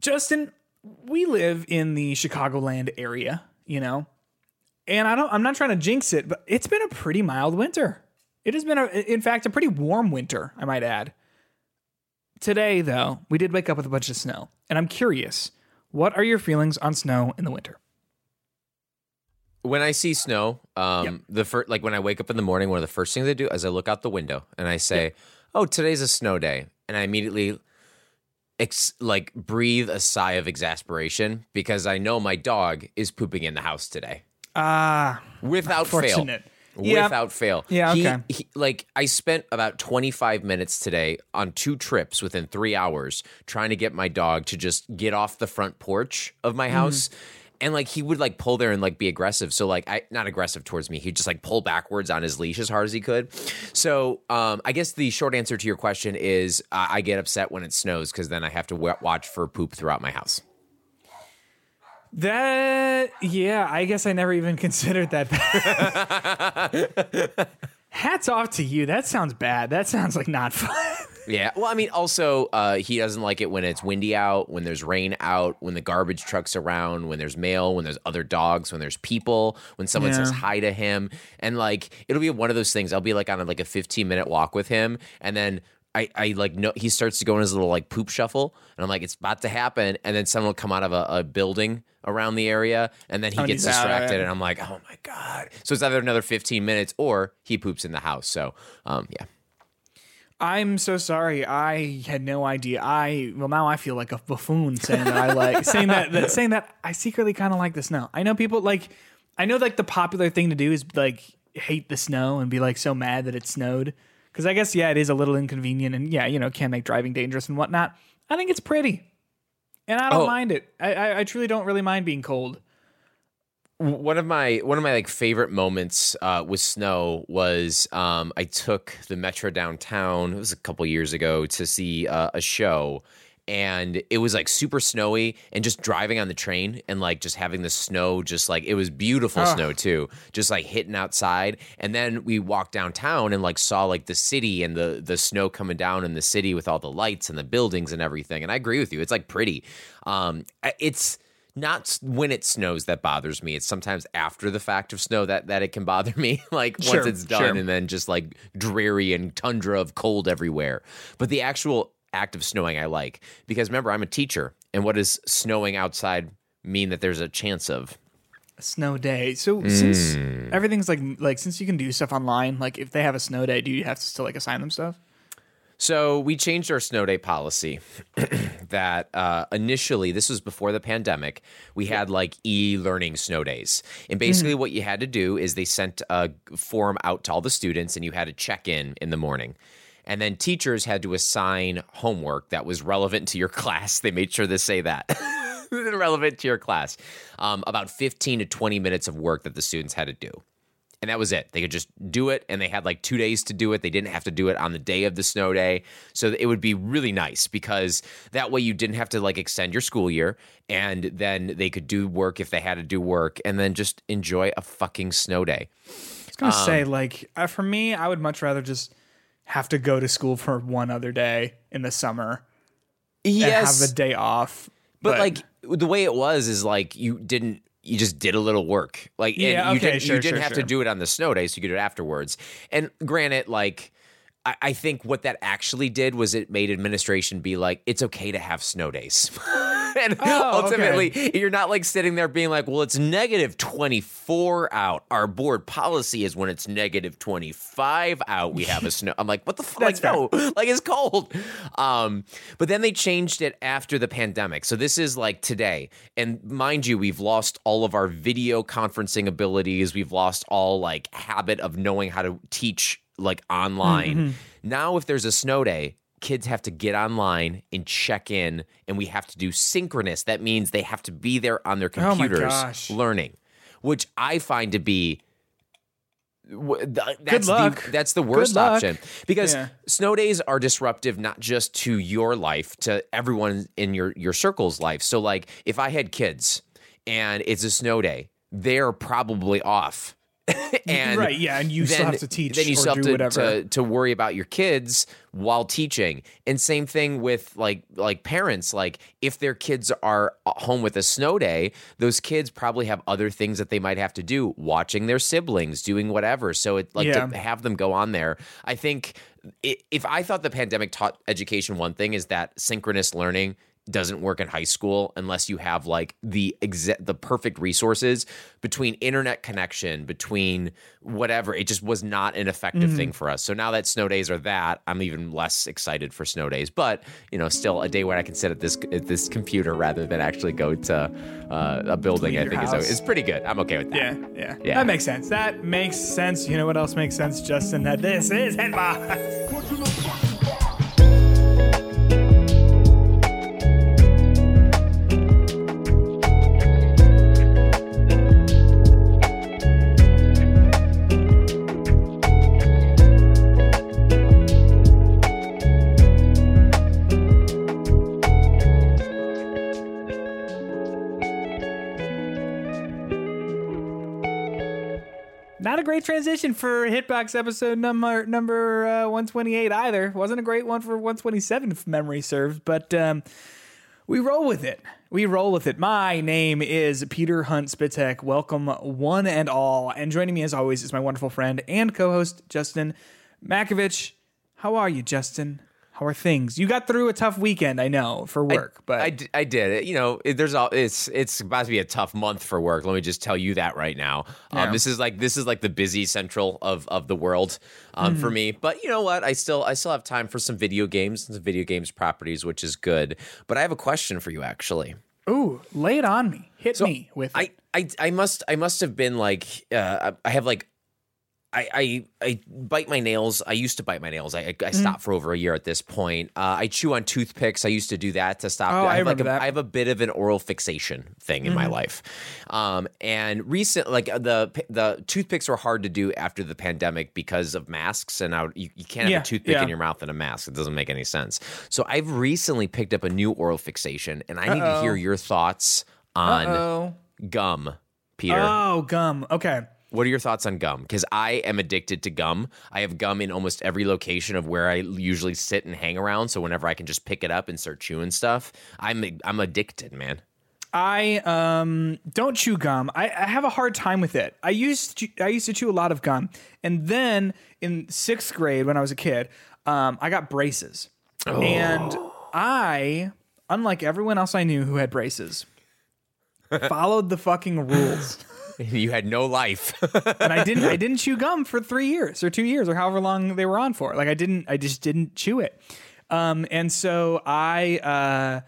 Justin, we live in the Chicagoland area, you know, and I don't. I'm not trying to jinx it, but it's been a pretty mild winter. It has been, a, in fact, a pretty warm winter. I might add. Today, though, we did wake up with a bunch of snow, and I'm curious. What are your feelings on snow in the winter? When I see snow, um, Yep. the first like when I wake up in the morning, one of the first things I do is I look out the window and I say, "Oh, today's a snow day," and I immediately ex- like breathe a sigh of exasperation because I know my dog is pooping in the house today Ah, without fail. Yeah. Without fail. Yeah, He- okay. he- like I spent about 25 minutes today on two trips within three hours trying to get my dog to just get off the front porch of my house. Mm-hmm. And like he would like pull there and like be aggressive. So like I not aggressive towards me. He'd just like pull backwards on his leash as hard as he could. So um I guess the short answer to your question is uh, I get upset when it snows because then I have to w- watch for poop throughout my house. That yeah, I guess I never even considered that. Hats off to you. That sounds bad. That sounds like not fun. Yeah. Well, I mean, also, uh, he doesn't like it when it's windy out, when there's rain out, when the garbage truck's around, when there's mail, when there's other dogs, when there's people, when someone Yeah. says hi to him, and like it'll be one of those things. I'll be like on a, like a 15 minute walk with him, and then. I, I like no he starts to go in his little like poop shuffle and I'm like it's about to happen and then someone will come out of a, a building around the area and then he and gets distracted and I'm like oh my god so it's either another 15 minutes or he poops in the house so um yeah I'm so sorry. I had no idea. I well now I feel like a buffoon saying that I like saying that, that saying that I secretly kind of like the snow. I know people like I know like the popular thing to do is like hate the snow and be like so mad that it snowed because I guess yeah it is a little inconvenient and yeah you know can make driving dangerous and whatnot. I think it's pretty and I don't Oh. mind it. I, I I truly don't really mind being cold. One of my one of my like favorite moments uh, with snow was um, I took the metro downtown. It was a couple years ago to see uh, a show, and it was like super snowy. And just driving on the train and like just having the snow, just like it was beautiful Ah. snow too, just like hitting outside. And then we walked downtown and like saw like the city and the the snow coming down in the city with all the lights and the buildings and everything. And I agree with you. It's like pretty. Um, it's not when it snows that bothers me. It's sometimes after the fact of snow that that it can bother me. like Sure, once it's done sure. and then just like dreary and tundra of cold everywhere. But the actual act of snowing I like because remember I'm a teacher and what does snowing outside mean that there's a chance of? A snow day. So since Mm. everything's like like since you can do stuff online, like if they have a snow day, do you have to still like assign them stuff? So we changed our snow day policy. that uh, initially, this was before the pandemic, we had like e-learning snow days, and basically what you had to do is they sent a form out to all the students, and you had to check in in the morning. And then teachers had to assign homework that was relevant to your class. They made sure to say that. relevant to your class. Um, about 15 to 20 minutes of work that the students had to do and that was it. They could just do it, and they had like two days to do it. They didn't have to do it on the day of the snow day, so it would be really nice because that way you didn't have to like extend your school year, and then they could do work if they had to do work, and then just enjoy a fucking snow day. I was gonna Um, say, like, uh, for me, I would much rather just have to go to school for one other day in the summer and have the day off. but, like the way it was is like you didn't you just did a little work. Like and Yeah, you okay, didn't, sure, you didn't sure, have sure. to do it on the snow day so you could do it afterwards. And granted like I, I think what that actually did was it made administration be like it's okay to have snow days and Oh, ultimately you're not like sitting there being like well it's negative 24 out. Our board policy is when it's negative 25 out we have a snow i'm like what the fuck? Like fair. no like it's cold. Um but then they changed it after the pandemic. So this is like today. And mind you we've lost all of our video conferencing abilities. We've lost all like habit of knowing how to teach like online. Now if there's a snow day kids have to get online and check in and we have to do synchronous. That means they have to be there on their Oh computers gosh. learning which i find to be that's the that's the worst option. Because Yeah. snow days are disruptive not just to your life to everyone in your your circle's life. So like if i had kids and it's a snow day they're probably off and Right, yeah, and you still have to teach Then you or still have do to, whatever. to to worry about your kids while teaching. And same thing with like like parents. Like if their kids are home with a snow day, those kids probably have other things that they might have to do, watching their siblings, doing whatever. So it like Yeah. to have them go on there. I think if I thought the pandemic taught education one thing is that synchronous learning doesn't work in high school unless you have like the exact the perfect resources between internet connection between whatever it just was not an effective Mm-hmm. thing for us so now that snow days are that i'm even less excited for snow days but you know still a day where i can sit at this at this computer rather than actually go to uh, a building i think is, house. is pretty good i'm okay with that Yeah, yeah, Yeah. That makes sense. That makes sense. You know what else makes sense, Justin? That this is Hitbox. Not a great transition for Hitbox episode number number uh, 128 either. Wasn't a great one for 127 if memory serves, but um, we roll with it. We roll with it. My name is Peter Hunt Spitek. Welcome, one and all. And joining me as always is my wonderful friend and co-host Justin Makovich. How are you, Justin? How are things? You got through a tough weekend, I know, for work, but I, d- I did it. You know, it, there's all it's it's about to be a tough month for work. Let me just tell you that right now. Um, This is like this is like the busy central of of the world um, Mm-hmm. for me. But you know what? I still I still have time for some video games, and some video games properties, which is good. But I have a question for you, actually. ooh, lay it on me. Hit me with I, it. I I must I must have been like uh, I have like I, I I bite my nails. I used to bite my nails. I I, Mm. I stopped for over a year at this point. Uh, I chew on toothpicks. I used to do that to stop. Oh, I have like remember a, that. Mm-hmm. I have a bit of an oral fixation thing in my life. Um, and recent like uh, the the toothpicks were hard to do after the pandemic because of masks, and I you, you can't have Yeah, a toothpick yeah. in your mouth and a mask. It doesn't make any sense. So I've recently picked up a new oral fixation, and I need to hear your thoughts on Oh. gum, Peter. Oh, gum. Okay. What are your thoughts on gum? Because I am addicted to gum. I have gum in almost every location of where I usually sit and hang around. So whenever I can just pick it up and start chewing stuff, I'm I'm addicted, man. I um don't chew gum. I, I have a hard time with it. I used to, I used to chew a lot of gum, and then in sixth grade when I was a kid, um, I got braces, and I, unlike everyone else I knew who had braces, followed the fucking rules. You had no life. and I didn't I didn't chew gum for three years or two years or however long they were on for. Like I didn't I just didn't chew it. Um, and so I uh,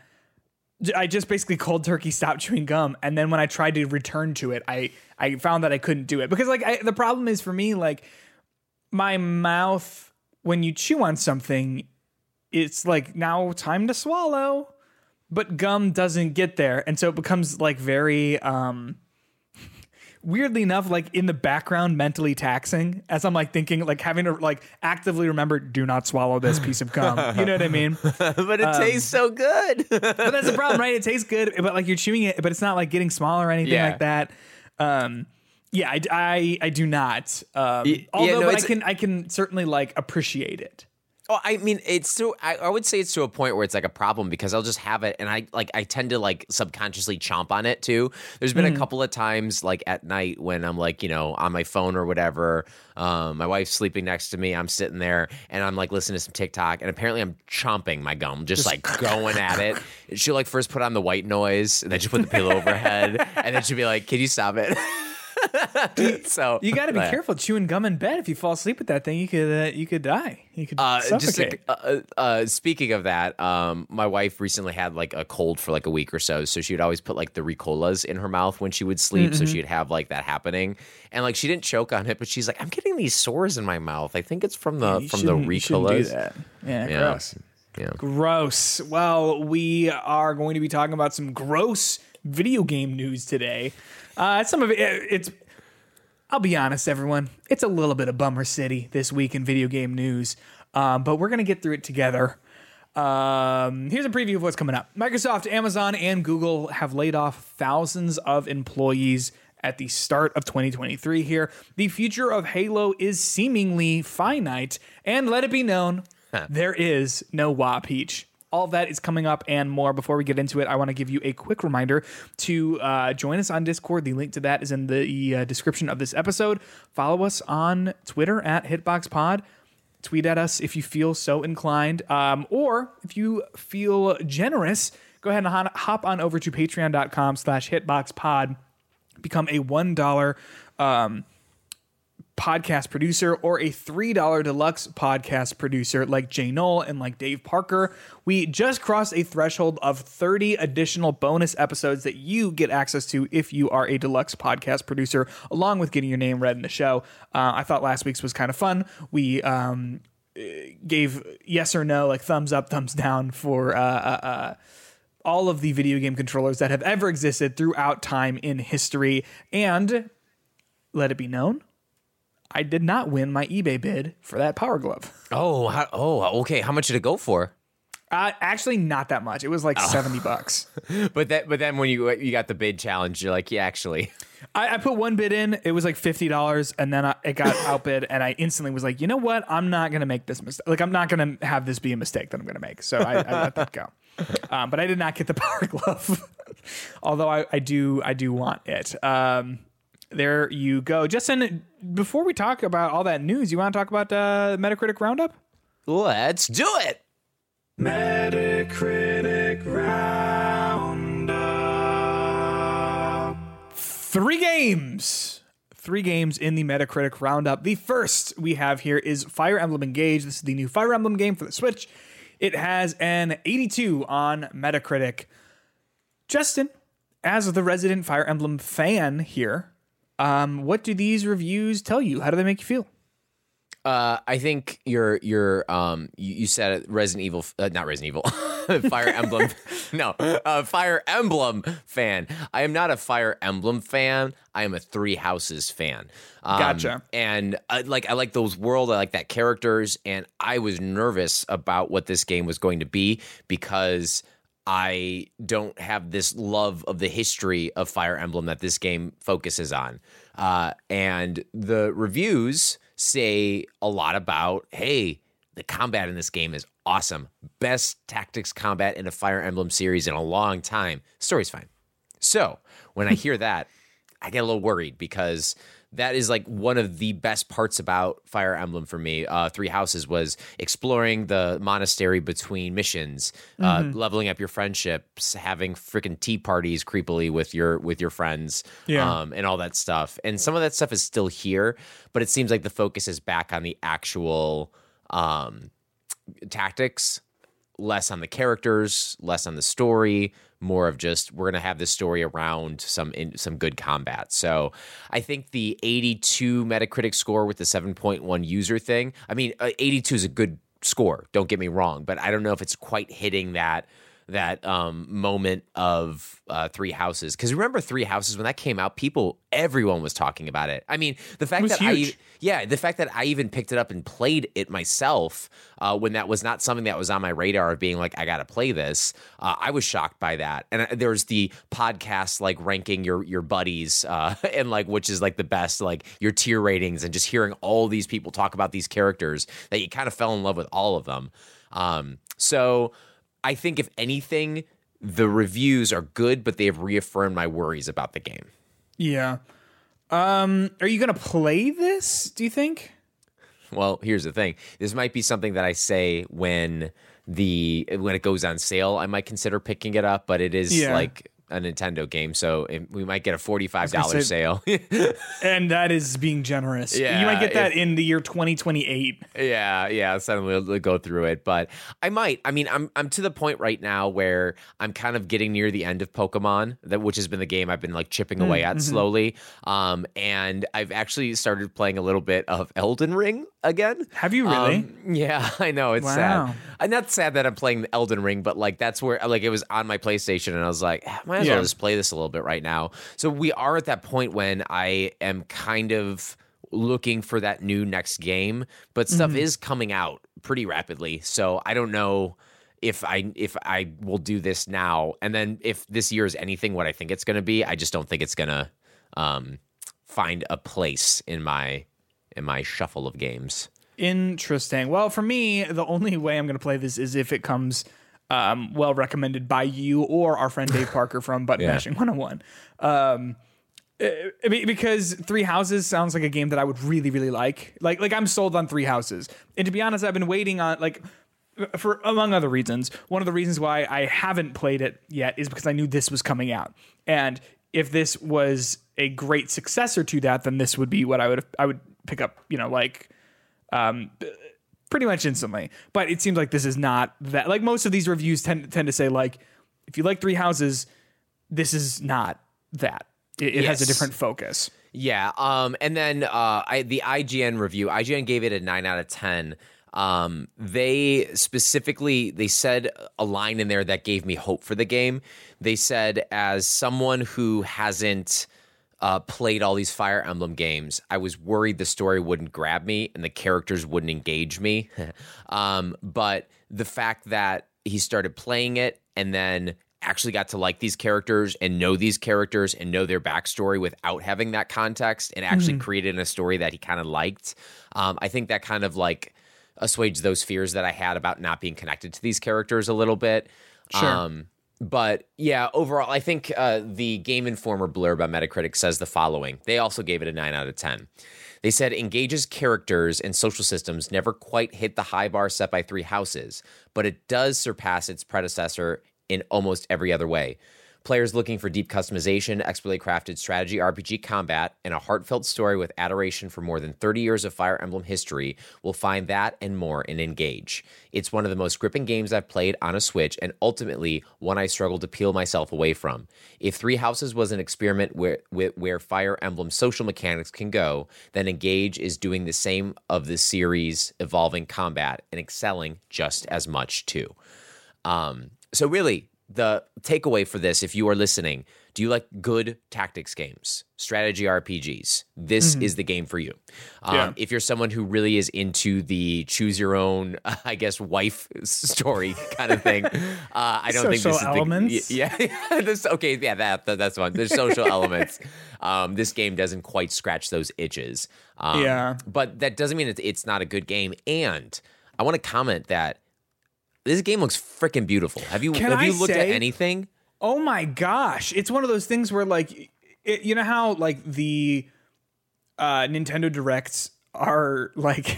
I just basically cold turkey stopped chewing gum. And then when I tried to return to it, I I found that I couldn't do it because like I, the problem is for me like my mouth when you chew on something, it's like now time to swallow, but gum doesn't get there, and so it becomes like very um weirdly enough, like in the background, mentally taxing as I'm like thinking, like having to like actively remember, do not swallow this piece of gum. You know what I mean? but Um, it tastes so good. But that's the problem, right? It tastes good, but like you're chewing it, but it's not like getting small or anything Yeah. like that. Um, yeah, I, I, I do not. Um, yeah, although, no, I can, I can certainly like appreciate it. Oh, I mean, it's to. I, I would say it's to a point where it's like a problem because I'll just have it, and I like. I tend to like subconsciously chomp on it too. There's been a couple of times, like at night, when I'm like, you know, on my phone or whatever. Um, my wife's sleeping next to me. I'm sitting there, and I'm like listening to some TikTok, and apparently I'm chomping my gum, just, like going at it. She'll like first put on the white noise, and then she'll put the pillow overhead and then she'll be like, "Can you stop it?" so You got to be yeah. careful chewing gum in bed. If you fall asleep with that thing, you could, uh, you could die. You could Uh, just suffocate. like, uh, uh, speaking of that, um, my wife recently had like a cold for like a week or so, so she would always put like the Ricolas in her mouth when she would sleep, so she'd have like that happening, and like she didn't choke on it, but she's like, I'm getting these sores in my mouth. I think it's from the You from the shouldn't- you shouldn't do Ricolas. that. Yeah, Yeah. gross. Yeah. Gross. Well, we are going to be talking about some gross video game news today. Uh, some of it, it's. I'll be honest, everyone. It's a little bit of bummer city this week in video game news, um, but we're gonna get through it together. Um, here's a preview of what's coming up. Microsoft, Amazon, and Google have laid off thousands of employees at the start of 2023 here. The future of Halo is seemingly finite, and let it be known, there is no WA Peach. All that is coming up and more. Before we get into it, I want to give you a quick reminder to uh, join us on Discord. The link to that is in the uh, description of this episode. Follow us on Twitter at HitboxPod. Tweet at us if you feel so inclined, um, or if you feel generous, go ahead and hop on over to patreon.com slash hitboxpod. Become a $1 um, podcast producer or a $3 deluxe podcast producer like Jay Knoll and like Dave Parker. We just crossed a threshold of 30 additional bonus episodes that you get access to if you are a deluxe podcast producer, along with getting your name read in the show. Uh, I thought last week's was kind of fun. We um, gave yes or no, like thumbs up, thumbs down for. Uh, uh, uh all of the video game controllers that have ever existed throughout time in history. And let it be known, I did not win my eBay bid for that Power Glove. Oh, how, oh, okay. How much did it go for? Uh, actually, not that much. It was like oh. seventy bucks. but that, but then when you you got the bid challenge, you're like, yeah, actually. I, I put one bid in. It was like fifty dollars, and then I, it got outbid, and I instantly was like, you know what? I'm not gonna make this mistake. Like, I'm not gonna have this be a mistake that I'm gonna make. So I, I let that go. Um, but I did not get the Power Glove, although I, I do I do want it. Um, there you go. Justin, before we talk about all that news, you want to talk about uh, Metacritic Roundup? Let's do it. Metacritic Roundup. Three games. Three games in the Metacritic Roundup. The first we have here is Fire Emblem Engage. This is the new Fire Emblem game for the Switch. It has an 82 on Metacritic. Justin, as the resident Fire Emblem fan here, um, what do these reviews tell you? How do they make you feel? Uh, I think you're you're um you, you said Resident Evil, uh, not Resident Evil, Fire Emblem, no, uh, Fire Emblem fan. I am not a Fire Emblem fan. I am a Three Houses fan. Um, gotcha. And I, like I like those world. I like that characters, and I was nervous about what this game was going to be because I don't have this love of the history of Fire Emblem that this game focuses on. Uh, and the reviews say a lot about, hey, the combat in this game is awesome. Best tactics combat in a Fire Emblem series in a long time. Story's fine. So when I hear that, I get a little worried because that is like one of the best parts about Fire Emblem for me. Uh, Three Houses was exploring the monastery between missions, uh, mm-hmm. leveling up your friendships, having freaking tea parties creepily with your with your friends, yeah. um, and all that stuff. And some of that stuff is still here, but it seems like the focus is back on the actual um, tactics, less on the characters, less on the story, more of just we're going to have this story around some in, some good combat. So I think the 82 Metacritic score with the 7.1 user thing. I mean, uh, 82 is a good score. Don't get me wrong, but I don't know if it's quite hitting that that um, moment of uh, Three Houses. Because remember Three Houses when that came out, people, everyone was talking about it. I mean, the fact that huge. I, yeah, the fact that I even picked it up and played it myself uh, when that was not something that was on my radar of being like, I got to play this. Uh, I was shocked by that. And uh, there's the podcast like ranking your your buddies uh, and like which is like the best, like your tier ratings, and just hearing all these people talk about these characters that you kind of fell in love with all of them. Um, so I think if anything, the reviews are good, but they have reaffirmed my worries about the game. Yeah. Um, are you gonna play this? Do you think? Well, here's the thing. This might be something that I say when the when it goes on sale. I might consider picking it up, but it is yeah. like a Nintendo game, so it, we might get a forty-five dollar sale. and that is being generous. Yeah, you might get that if, in the year twenty twenty-eight. Yeah, yeah. Suddenly we'll go through it, but I might. I mean, I'm I'm to the point right now where I'm kind of getting near the end of Pokemon, that which has been the game I've been like chipping mm, away at mm-hmm. slowly. Um, and I've actually started playing a little bit of Elden Ring again. Have you really? Um, yeah, I know it's wow. sad. I'm not sad that I'm playing Elden Ring, but like that's where like it was on my PlayStation, and I was like, might as yeah. well just play this a little bit right now. So we are at that point when I am kind of looking for that new next game, but stuff mm-hmm. is coming out pretty rapidly. So I don't know if I if I will do this now, and then if this year is anything what I think it's going to be, I just don't think it's gonna um, find a place in my in my shuffle of games. Interesting. Well, for me, the only way I'm going to play this is if it comes um, well recommended by you or our friend Dave Parker from Button Yeah. Mashing 101. Um, I mean, because Three Houses sounds like a game that I would really, really like. Like, like I'm sold on Three Houses. And to be honest, I've been waiting on like for among other reasons. One of the reasons why I haven't played it yet is because I knew this was coming out. And if this was a great successor to that, then this would be what I would I would pick up. You know, like um, pretty much instantly. But it seems like this is not that. Like most of these reviews tend tend to say like, if you like Three Houses, this is not that. It, it has a different focus. Yeah. Um, and then uh, I, the IGN review, IGN gave it a nine out of ten. Um, they specifically they said a line in there that gave me hope for the game. They said, as someone who hasn't uh, played all these Fire Emblem games, I was worried the story wouldn't grab me and the characters wouldn't engage me. um, but the fact that he started playing it and then actually got to like these characters and know these characters and know their backstory without having that context and actually created a story that he kind of liked. Um, I think that kind of like assuaged those fears that I had about not being connected to these characters a little bit. Sure. Um, but yeah, overall, I think uh, the Game Informer blurb on Metacritic says the following. They also gave it a 9 out of 10. They said engages characters and social systems never quite hit the high bar set by Three Houses, but it does surpass its predecessor in almost every other way. Players looking for deep customization, expertly crafted strategy RPG combat, and a heartfelt story with adoration for more than 30 years of Fire Emblem history will find that and more in Engage. It's one of the most gripping games I've played on a Switch, and ultimately one I struggled to peel myself away from. If Three Houses was an experiment where, where, Fire Emblem social mechanics can go, then Engage is doing the same of the series' evolving combat and excelling just as much too. Um, so really, the takeaway for this, if you are listening, do you like good tactics games, strategy RPGs? This is the game for you. Um, Yeah. If you're someone who really is into the choose your own, I guess, wife story kind of thing, uh, I don't think Social this is elements? the yeah. yeah this, okay, yeah, that, that that's one. There's social elements. Um, this game doesn't quite scratch those itches. Um, Yeah. but that doesn't mean it's, it's not a good game. And I want to comment that this game looks freaking beautiful. Have you Can have I you looked at anything? Oh my gosh. It's one of those things where like it, you know how like the uh Nintendo Directs are like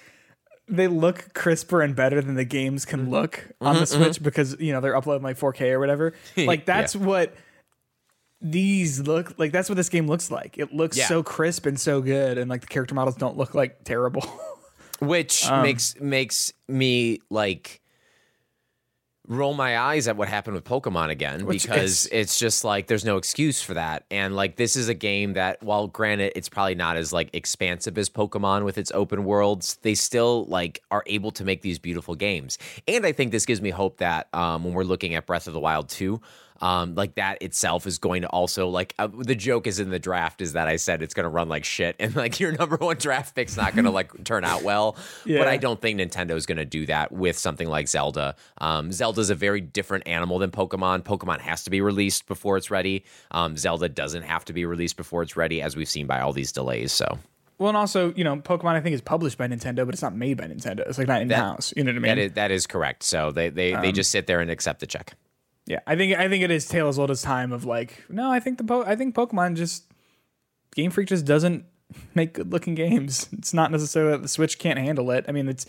they look crisper and better than the games Mm-hmm. can look on the Switch because you know they're uploading like 4K or whatever. Like that's what these look like that's what this game looks like. It looks Yeah. so crisp and so good and like the character models don't look like terrible. Which Um, makes makes me like roll my eyes at what happened with Pokemon again Which because is- it's just like there's no excuse for that. And like this is a game that while granted it's probably not as like expansive as Pokemon with its open worlds, they still like are able to make these beautiful games. And I think this gives me hope that um when we're looking at Breath of the Wild 2, um, like that itself is going to also like uh, the joke is in the draft is that I said it's going to run like shit and like your number one draft pick's not going to like turn out well. Yeah. But I don't think Nintendo is going to do that with something like Zelda. Um, is a very different animal than Pokemon. Pokemon has to be released before it's ready. Um, Zelda doesn't have to be released before it's ready, as we've seen by all these delays. So well, and also, you know, Pokemon I think is published by Nintendo, but it's not made by Nintendo. It's like not in house. You know what I mean? that is that is correct. So they they, Um, they just sit there and accept the check. Yeah, I think I think it is Tale as Old as Time of like no, I think the po- I think Pokemon just Game Freak just doesn't make good looking games. It's not necessarily that the Switch can't handle it. I mean, it's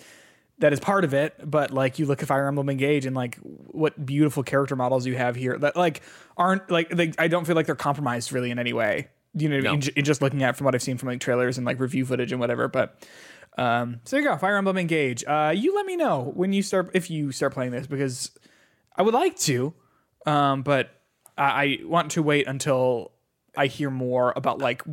that is part of it, but like you look at Fire Emblem Engage and like what beautiful character models you have here that like aren't like they, I don't feel like they're compromised really in any way. You know, what I No. mean? J- just looking at from what I've seen from like trailers and like review footage and whatever, but. Um, so there you go, Fire Emblem Engage. Uh, you let me know when you start if you start playing this because I would like to, um, but I, I want to wait until I hear more about like,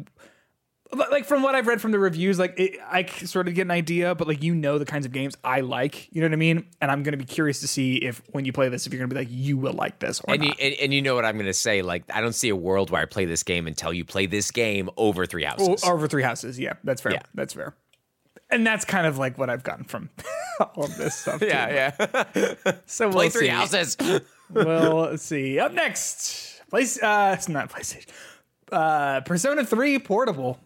like from what I've read from the reviews, like it, I sort of get an idea, but like you know the kinds of games I like, you know what I mean? And I'm gonna be curious to see if when you play this, if you're gonna be like you will like this or And you, and, and you know what I'm going to say? Like, I don't see a world where I play this game until you play this game over Three Houses. Over three houses, yeah, that's fair. Yeah. That's fair. And that's kind of like what I've gotten from all of this stuff. too. yeah, yeah. So play we'll Three see. Houses. Well, let's see. Up next, place. Uh, it's not PlayStation. uh, Persona 3 Portable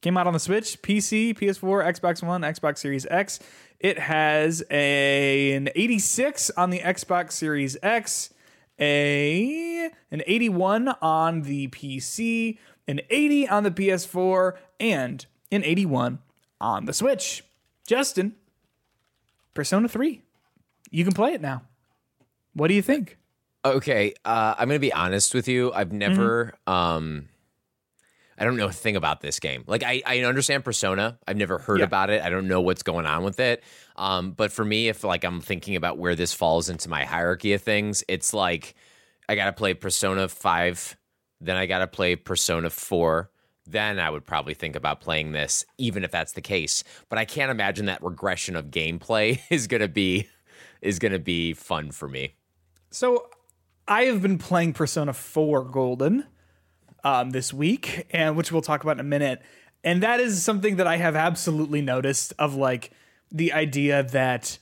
came out on the Switch, PC, PS4, Xbox One, Xbox Series X. It has a, an 86 on the Xbox Series X, a an 81 on the PC, an 80 on the PS4, and an 81 on the Switch. Justin, Persona 3. You can play it now. What do you think? Okay, uh, I'm gonna be honest with you. I've never, um, I don't know a thing about this game. Like, I, I understand Persona. I've never heard Yeah. about it. I don't know what's going on with it. Um, but for me, if like I'm thinking about where this falls into my hierarchy of things, it's like I gotta play Persona Five, then I gotta play Persona Four. Then I would probably think about playing this, even if that's the case. But I can't imagine that regression of gameplay is gonna be is gonna be fun for me. So I have been playing Persona 4 Golden um, this week, and which we'll talk about in a minute. And that is something that I have absolutely noticed of like the idea that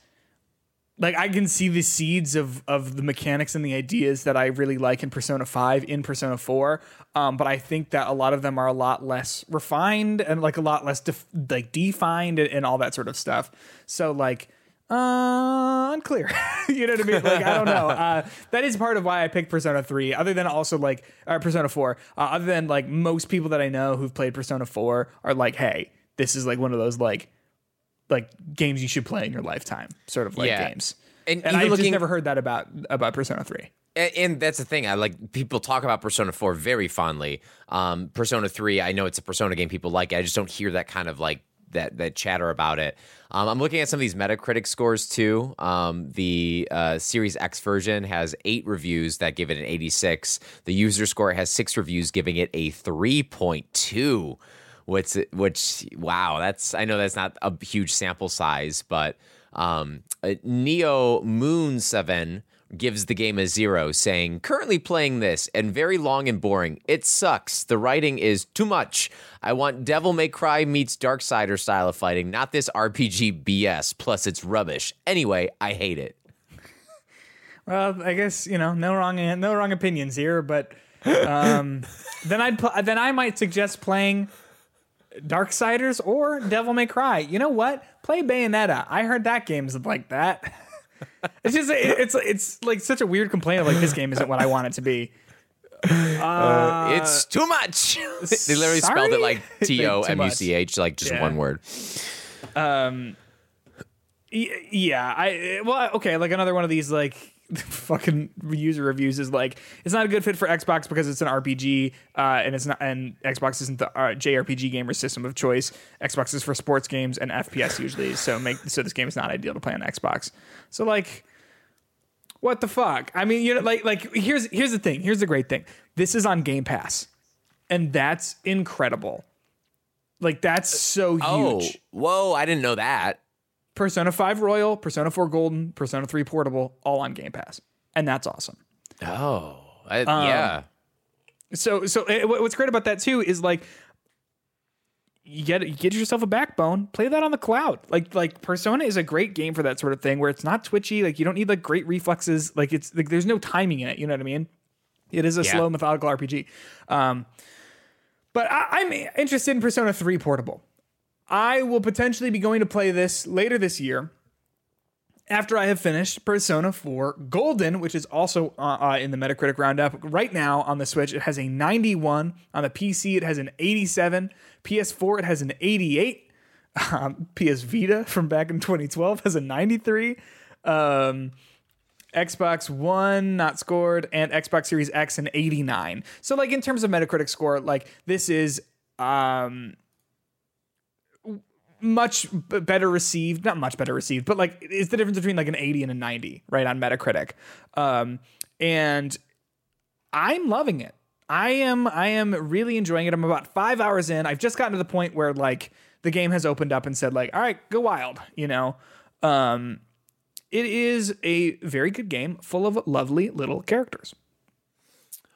like I can see the seeds of of the mechanics and the ideas that I really like in Persona 5 in Persona 4. Um, but I think that a lot of them are a lot less refined and like a lot less def- like defined and, and all that sort of stuff. So like uh unclear you know what i mean like i don't know uh that is part of why i picked persona 3 other than also like or persona 4 uh, other than like most people that i know who've played persona 4 are like hey this is like one of those like like games you should play in your lifetime sort of like Yeah. games And and i just looking- never heard that about about persona 3 And, and that's the thing. I like people talk about Persona 4 very fondly. Um, Persona 3, I know it's a Persona game people like. it. I just don't hear that kind of like that that chatter about it. Um, I'm looking at some of these Metacritic scores too. Um, the uh, Series X version has eight reviews that give it an 86. The user score has six reviews, giving it a 3.2. Which, which, wow, that's I know that's not a huge sample size, but um, uh, Neo Moon Seven gives the game a zero, saying, Currently playing this and very long and boring. It sucks. The writing is too much. I want Devil May Cry meets Dark Darksider style of fighting, not this RPG BS. Plus, it's rubbish. Anyway, I hate it. Well, I guess you know no wrong no wrong opinions here, but um, then I'd pl- then I might suggest playing Darksiders or Devil May Cry. You know what? Play Bayonetta. I heard that game's like that. it's just it's it's like such a weird complaint of like this game isn't what I want it to be. Uh, it's uh, too much. they literally spelled it like T O M U C H, like just Yeah. one word. Um, y- yeah, I well okay, like another one of these like fucking user reviews is like it's not a good fit for Xbox because it's an RPG uh, and it's not and Xbox isn't the uh, JRPG gamer system of choice. Xbox is for sports games and FPS usually, so make so this game is not ideal to play on Xbox. So like what the fuck? I mean, you know like like here's here's the thing. Here's the great thing. This is on Game Pass. And that's incredible. Like that's so huge. Oh, whoa! I didn't know that. Persona 5 Royal, Persona 4 Golden, Persona 3 Portable, all on Game Pass. And that's awesome. Oh, I, Um, yeah. So so eh, what's great about that too is like you get you get yourself a backbone, play that on the cloud. Like like Persona is a great game for that sort of thing where it's not twitchy, like you don't need like great reflexes, like it's like there's no timing in it, you know what I mean? It is a Yeah. slow methodical RPG. Um but I, I'm interested in Persona 3 Portable. I will potentially be going to play this later this year after I have finished Persona 4 Golden, which is also uh, uh, in the Metacritic Roundup. Right now on the Switch, it has a 91. On the PC, it has an 87. PS4, it has an 88. Um, PS Vita from back in 2012 has a 93. Um, Xbox One not scored, and Xbox Series X an 89. So, like in terms of Metacritic score, like this is um much better received not much better received but like it's the difference between like an 80 and a 90 right on metacritic. Um and i'm loving it. I am i am really enjoying it. I'm about five hours in. I've just gotten to the point where like the game has opened up and said like all right go wild you know? Um it is a very good game full of lovely little characters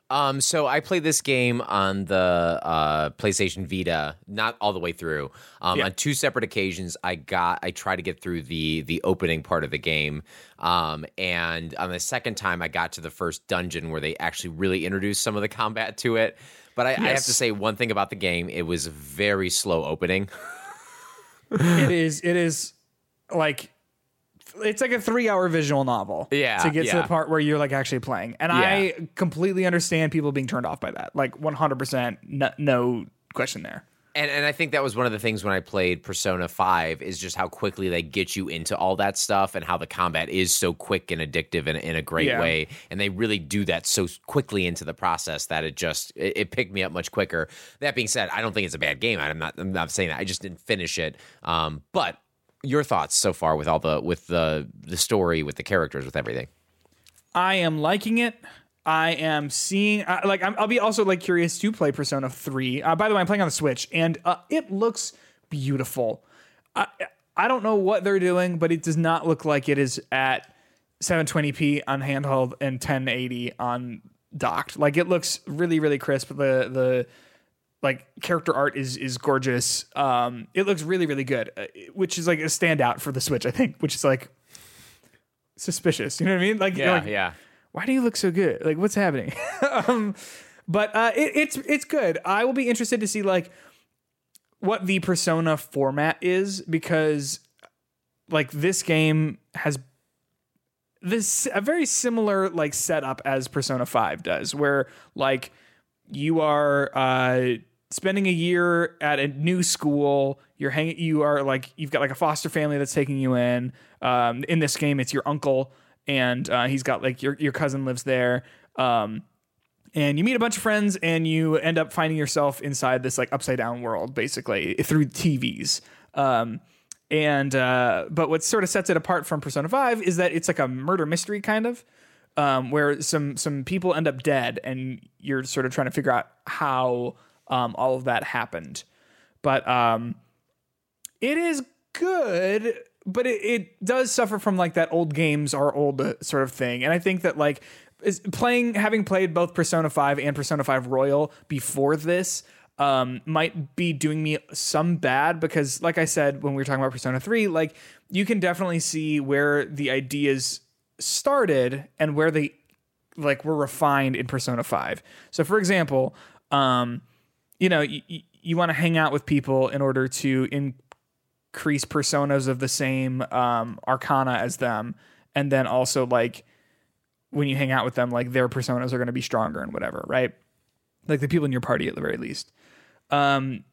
Um, so I played this game on the uh, PlayStation Vita, not all the way through. Um, Yeah. On two separate occasions, I got I tried to get through the the opening part of the game, um, and on the second time, I got to the first dungeon where they actually really introduced some of the combat to it. But I, I have to say one thing about the game: it was very slow opening. it is it is like it's like a three hour visual novel Yeah, to get to the part where you're like actually playing and i completely understand people being turned off by that like 100% no, no question there And and I think that was one of the things when I played Persona 5 is just how quickly they get you into all that stuff and how the combat is so quick and addictive in, in a great Yeah. way. And they really do that so quickly into the process that it just it, it picked me up much quicker. That being said, I don't think it's a bad game. I'm not I'm not saying that. I just didn't finish it. Um, but your thoughts so far with all the with the the story, with the characters, with everything. i am liking it i am seeing uh, like I'm, i'll be also like curious to play persona 3 uh, by the way i'm playing on the switch and uh, it looks beautiful I, I don't know what they're doing but it does not look like it is at 720p on handheld and 1080 on docked. Like it looks really really crisp. The the like character art is is gorgeous. Um, it looks really really good, uh, which is like a standout for the Switch, I think. Which is like suspicious. You know what I mean? Like, you're like, yeah. why do you look so good? Like, what's happening? um, but uh, it, it's it's good. I will be interested to see like what the Persona format is because like this game has this a very similar like setup as Persona 5 does where like you are uh spending a year at a new school you're hanging you are like you've got like a foster family that's taking you in um in this game it's your uncle and uh, he's got like your your cousin lives there um and you meet a bunch of friends and you end up finding yourself inside this like upside down world basically through TVs. Um, and uh, but what sort of sets it apart from Persona 5 is that it's like a murder mystery kind of um, where some some people end up dead and you're sort of trying to figure out how um, all of that happened. But um, it is good but it, it does suffer from like that old games are old uh, sort of thing and i think that like is playing having played both persona 5 and persona 5 royal before this um, might be doing me some bad because like i said when we were talking about persona 3 like you can definitely see where the ideas started and where they like were refined in persona 5 so for example um, you know you, you want to hang out with people in order to increase personas of the same um, arcana as them. And then also like when you hang out with them like their personas are going to be stronger and whatever right? Like the people in your party at the very least. Um,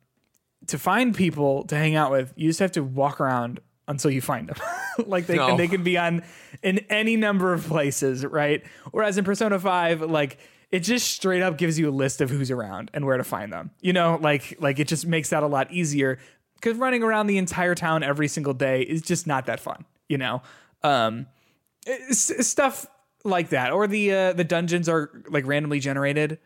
to find people to hang out with you just have to walk around until you find them. Like they No. can they can be on in any number of places right? Whereas in persona 5 like it just straight up gives you a list of who's around and where to find them you know? Like like it just makes that a lot easier because running around the entire town every single day is just not that fun you know? Um stuff like that or the uh, the dungeons are like randomly generated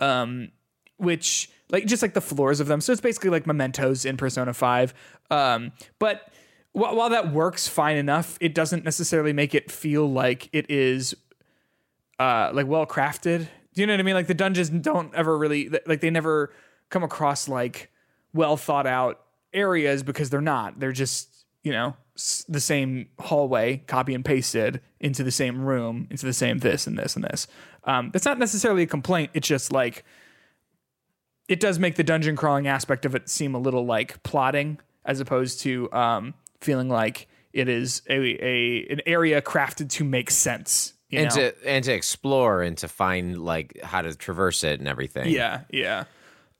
um which like just like the floors of them. So it's basically like mementos in persona 5 um but wh- while that works fine enough it doesn't necessarily make it feel like it is uh like well crafted do you know what i mean? Like the dungeons don't ever really like they never come across like well thought out areas because they're not. They're just you know the same hallway copy and pasted into the same room into the same this and this and this. Um that's not necessarily a complaint. It's just like it does make the dungeon crawling aspect of it seem a little like plotting as opposed to um feeling like it is a, a an area crafted to make sense you and know? to and to explore and to find like how to traverse it and everything. Yeah, yeah.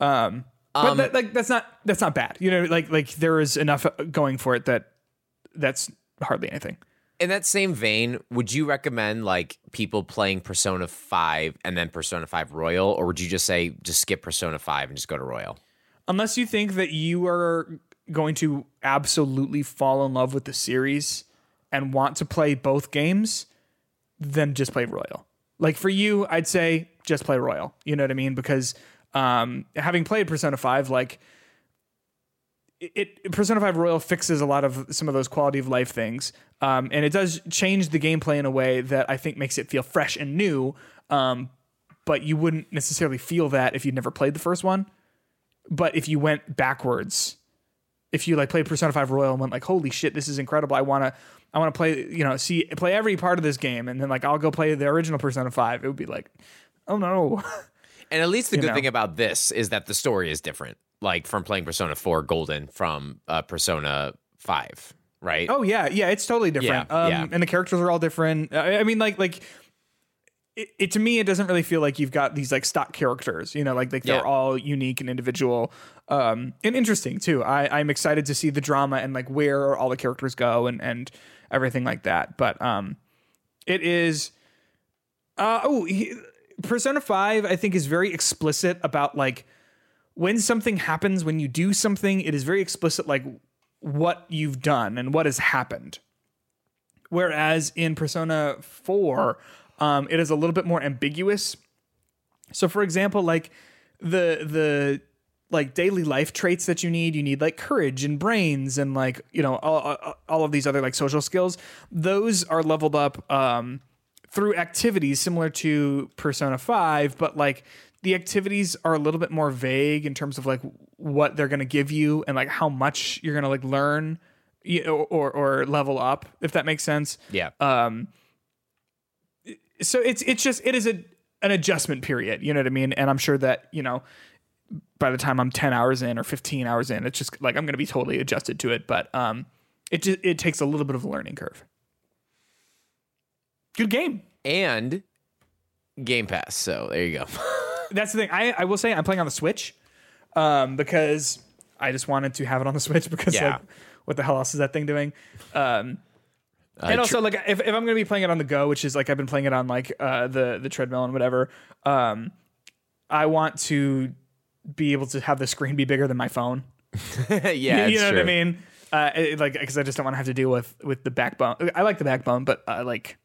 Um, but that, like that's not that's not bad. You know, like like there is enough going for it that that's hardly anything. In that same vein, would you recommend like people playing Persona 5 and then Persona 5 Royal or would you just say just skip Persona 5 and just go to Royal? Unless you think that you are going to absolutely fall in love with the series and want to play both games, then just play Royal. Like for you, I'd say just play Royal. You know what I mean? Because um, having played Persona 5, like it, it Persona 5 Royal fixes a lot of some of those quality of life things. Um, and it does change the gameplay in a way that I think makes it feel fresh and new. Um, but you wouldn't necessarily feel that if you'd never played the first one. But if you went backwards, if you like play Persona 5 Royal and went like, holy shit, this is incredible. I wanna I wanna play, you know, see play every part of this game and then like I'll go play the original Persona 5, it would be like, oh no. And at least the good know. thing about this is that the story is different, like from playing Persona 4 Golden from uh, Persona 5, right? Oh yeah, yeah, it's totally different. Yeah, um, yeah. and the characters are all different. I, I mean, like like it, it to me, it doesn't really feel like you've got these like stock characters. You know, like like they're all unique and individual, um, and interesting too. I I'm excited to see the drama and like where all the characters go and and everything like that. But um, it is. Uh, oh, he, Persona 5, I think, is very explicit about like when something happens, when you do something, it is very explicit, like what you've done and what has happened. Whereas in Persona 4, um, it is a little bit more ambiguous. So, for example, like the the like daily life traits that you need, you need like courage and brains and like you know all, all- of these other like social skills. Those are leveled up um, through activities similar to Persona 5, but like the activities are a little bit more vague in terms of like what they're going to give you and like how much you're going to like learn know, or or level up if that makes sense. yeah. So it's it's just it is a an adjustment period, you know what I mean? And I'm sure that, you know, by the time I'm 10 hours in or 15 hours in, it's just like I'm going to be totally adjusted to it, but um it just it takes a little bit of a learning curve. Good game. and Game Pass. So there you go. that's the thing. I, I will say I'm playing on the Switch um, because I just wanted to have it on the Switch because Yeah. like, what the hell else is that thing doing? Um, And also, like, if, if I'm going to be playing it on the go, which is like I've been playing it on like uh, the the treadmill and whatever, um, I want to be able to have the screen be bigger than my phone. yeah, you it's know true. what I mean? Uh, it- like, because I just don't want to have to deal with with the backbone. I like the backbone, but uh, like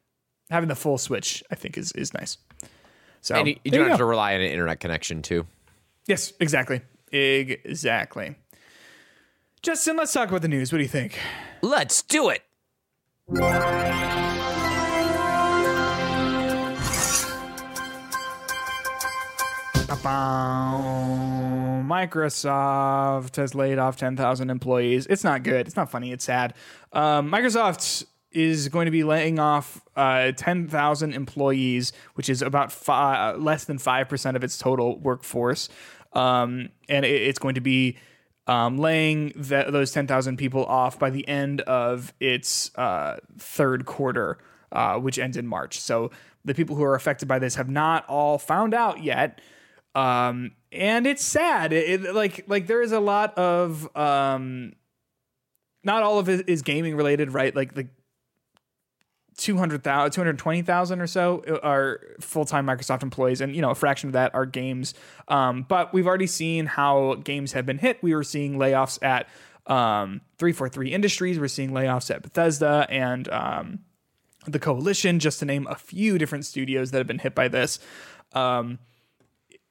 having the full Switch, I think is is nice. So And you, you don't you have to rely on an internet connection too. Yes, exactly. Exactly. Justin, let's talk about the news. What do you think? Let's do it. Microsoft has laid off 10,000 employees. It's not good. It's not funny. It's sad. Um, Microsoft is going to be laying off uh, 10,000 employees, which is about less than 5% of its total workforce. Um, and it, it's going to be um, laying th- those 10,000 people off by the end of its uh, third quarter, uh, which ends in March. So the people who are affected by this have not all found out yet. Um, and it's sad. It, it- like like there is a lot of um, not all of it is gaming related, right? Like the 200,000, 220,000 or so are full-time Microsoft employees. And, you know, a fraction of that are games. Um, but we've already seen how games have been hit. We were seeing layoffs at um, 343 Industries. We're seeing layoffs at Bethesda and um, the Coalition, just to name a few different studios that have been hit by this. Um,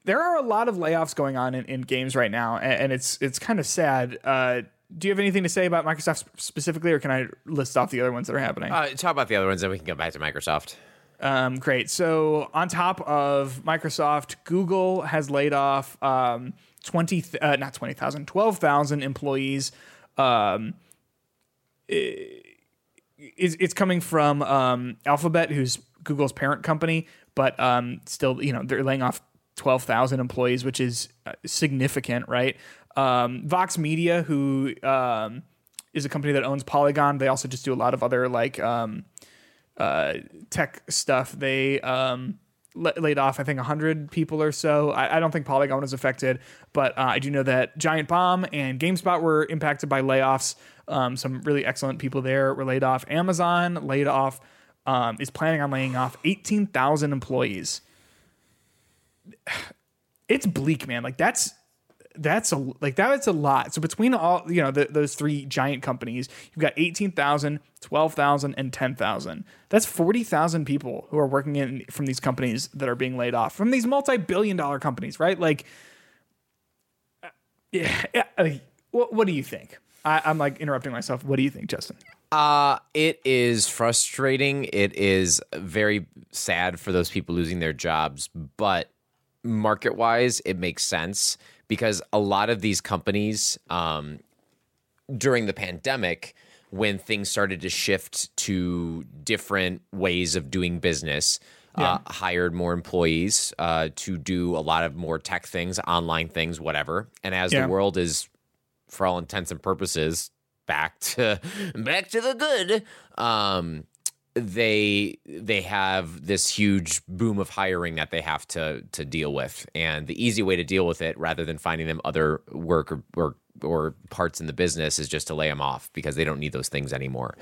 there are a lot of layoffs going on in, in games right now, and, and it's it's kind of sad. Uh, do you have anything to say about Microsoft specifically, or can I list off the other ones that are happening? Uh, talk about the other ones, then we can go back to Microsoft. Um, great. So on top of Microsoft, Google has laid off um, 20, th- uh, not 20,000, 12,000 employees. Um, it's, it's coming from um, Alphabet, who's Google's parent company, but um, still, you know, they're laying off 12,000 employees, which is uh, significant, right? Um, Vox Media, who um, is a company that owns Polygon, they also just do a lot of other like um, uh, tech stuff. They um, la- laid off, I think, 100 people or so. I, I don't think Polygon was affected, but uh, I do know that Giant Bomb and GameSpot were impacted by layoffs. Um, some really excellent people there were laid off. Amazon laid off, um, is planning on laying off 18,000 employees. It's bleak, man. Like that's that's a like that's a lot. So between all you know the, those three giant companies, you've got 18,000, 12,000 and 10,000. That's 40,000 people who are working in from these companies that are being laid off from these multi-billion dollar companies, right? Like uh, yeah, yeah like, what what do you think? I, I'm like interrupting myself. What do you think, Justin? Uh, it is frustrating. It is very sad for those people losing their jobs, but market wise, it makes sense because a lot of these companies um, during the pandemic, when things started to shift to different ways of doing business, uh, hired more employees uh, to do a lot of more tech things, online things, whatever. And as Yeah. the world is, for all intents and purposes, back to back to the good. Um, they they have this huge boom of hiring that they have to to deal with, and the easy way to deal with it, rather than finding them other work or or, or parts in the business, is just to lay them off because they don't need those things anymore.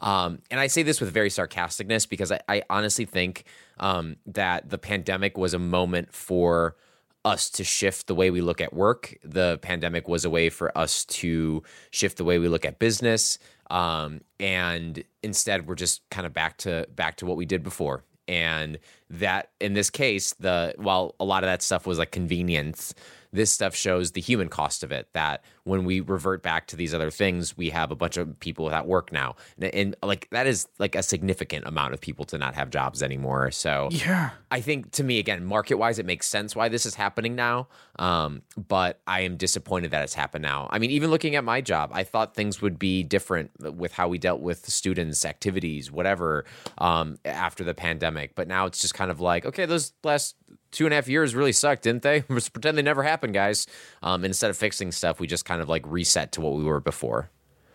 Um, and I say this with very sarcasticness because I, I honestly think um, that the pandemic was a moment for us to shift the way we look at work. The pandemic was a way for us to shift the way we look at business. Um, and instead, we're just kind of back to back to what we did before. And that in this case, the while a lot of that stuff was like convenience, this stuff shows the human cost of it. That when we revert back to these other things, we have a bunch of people without work now, and, and like that is like a significant amount of people to not have jobs anymore. So Yeah. I think to me again, market wise, it makes sense why this is happening now. Um, but I am disappointed that it's happened now. I mean, even looking at my job, I thought things would be different with how we dealt with students, activities, whatever, um, after the pandemic. But now it's just kind of like, okay, those last two and a half years really sucked, didn't they? Let's pretend they never happened, guys. Um, instead of fixing stuff, we just kind of like reset to what we were before.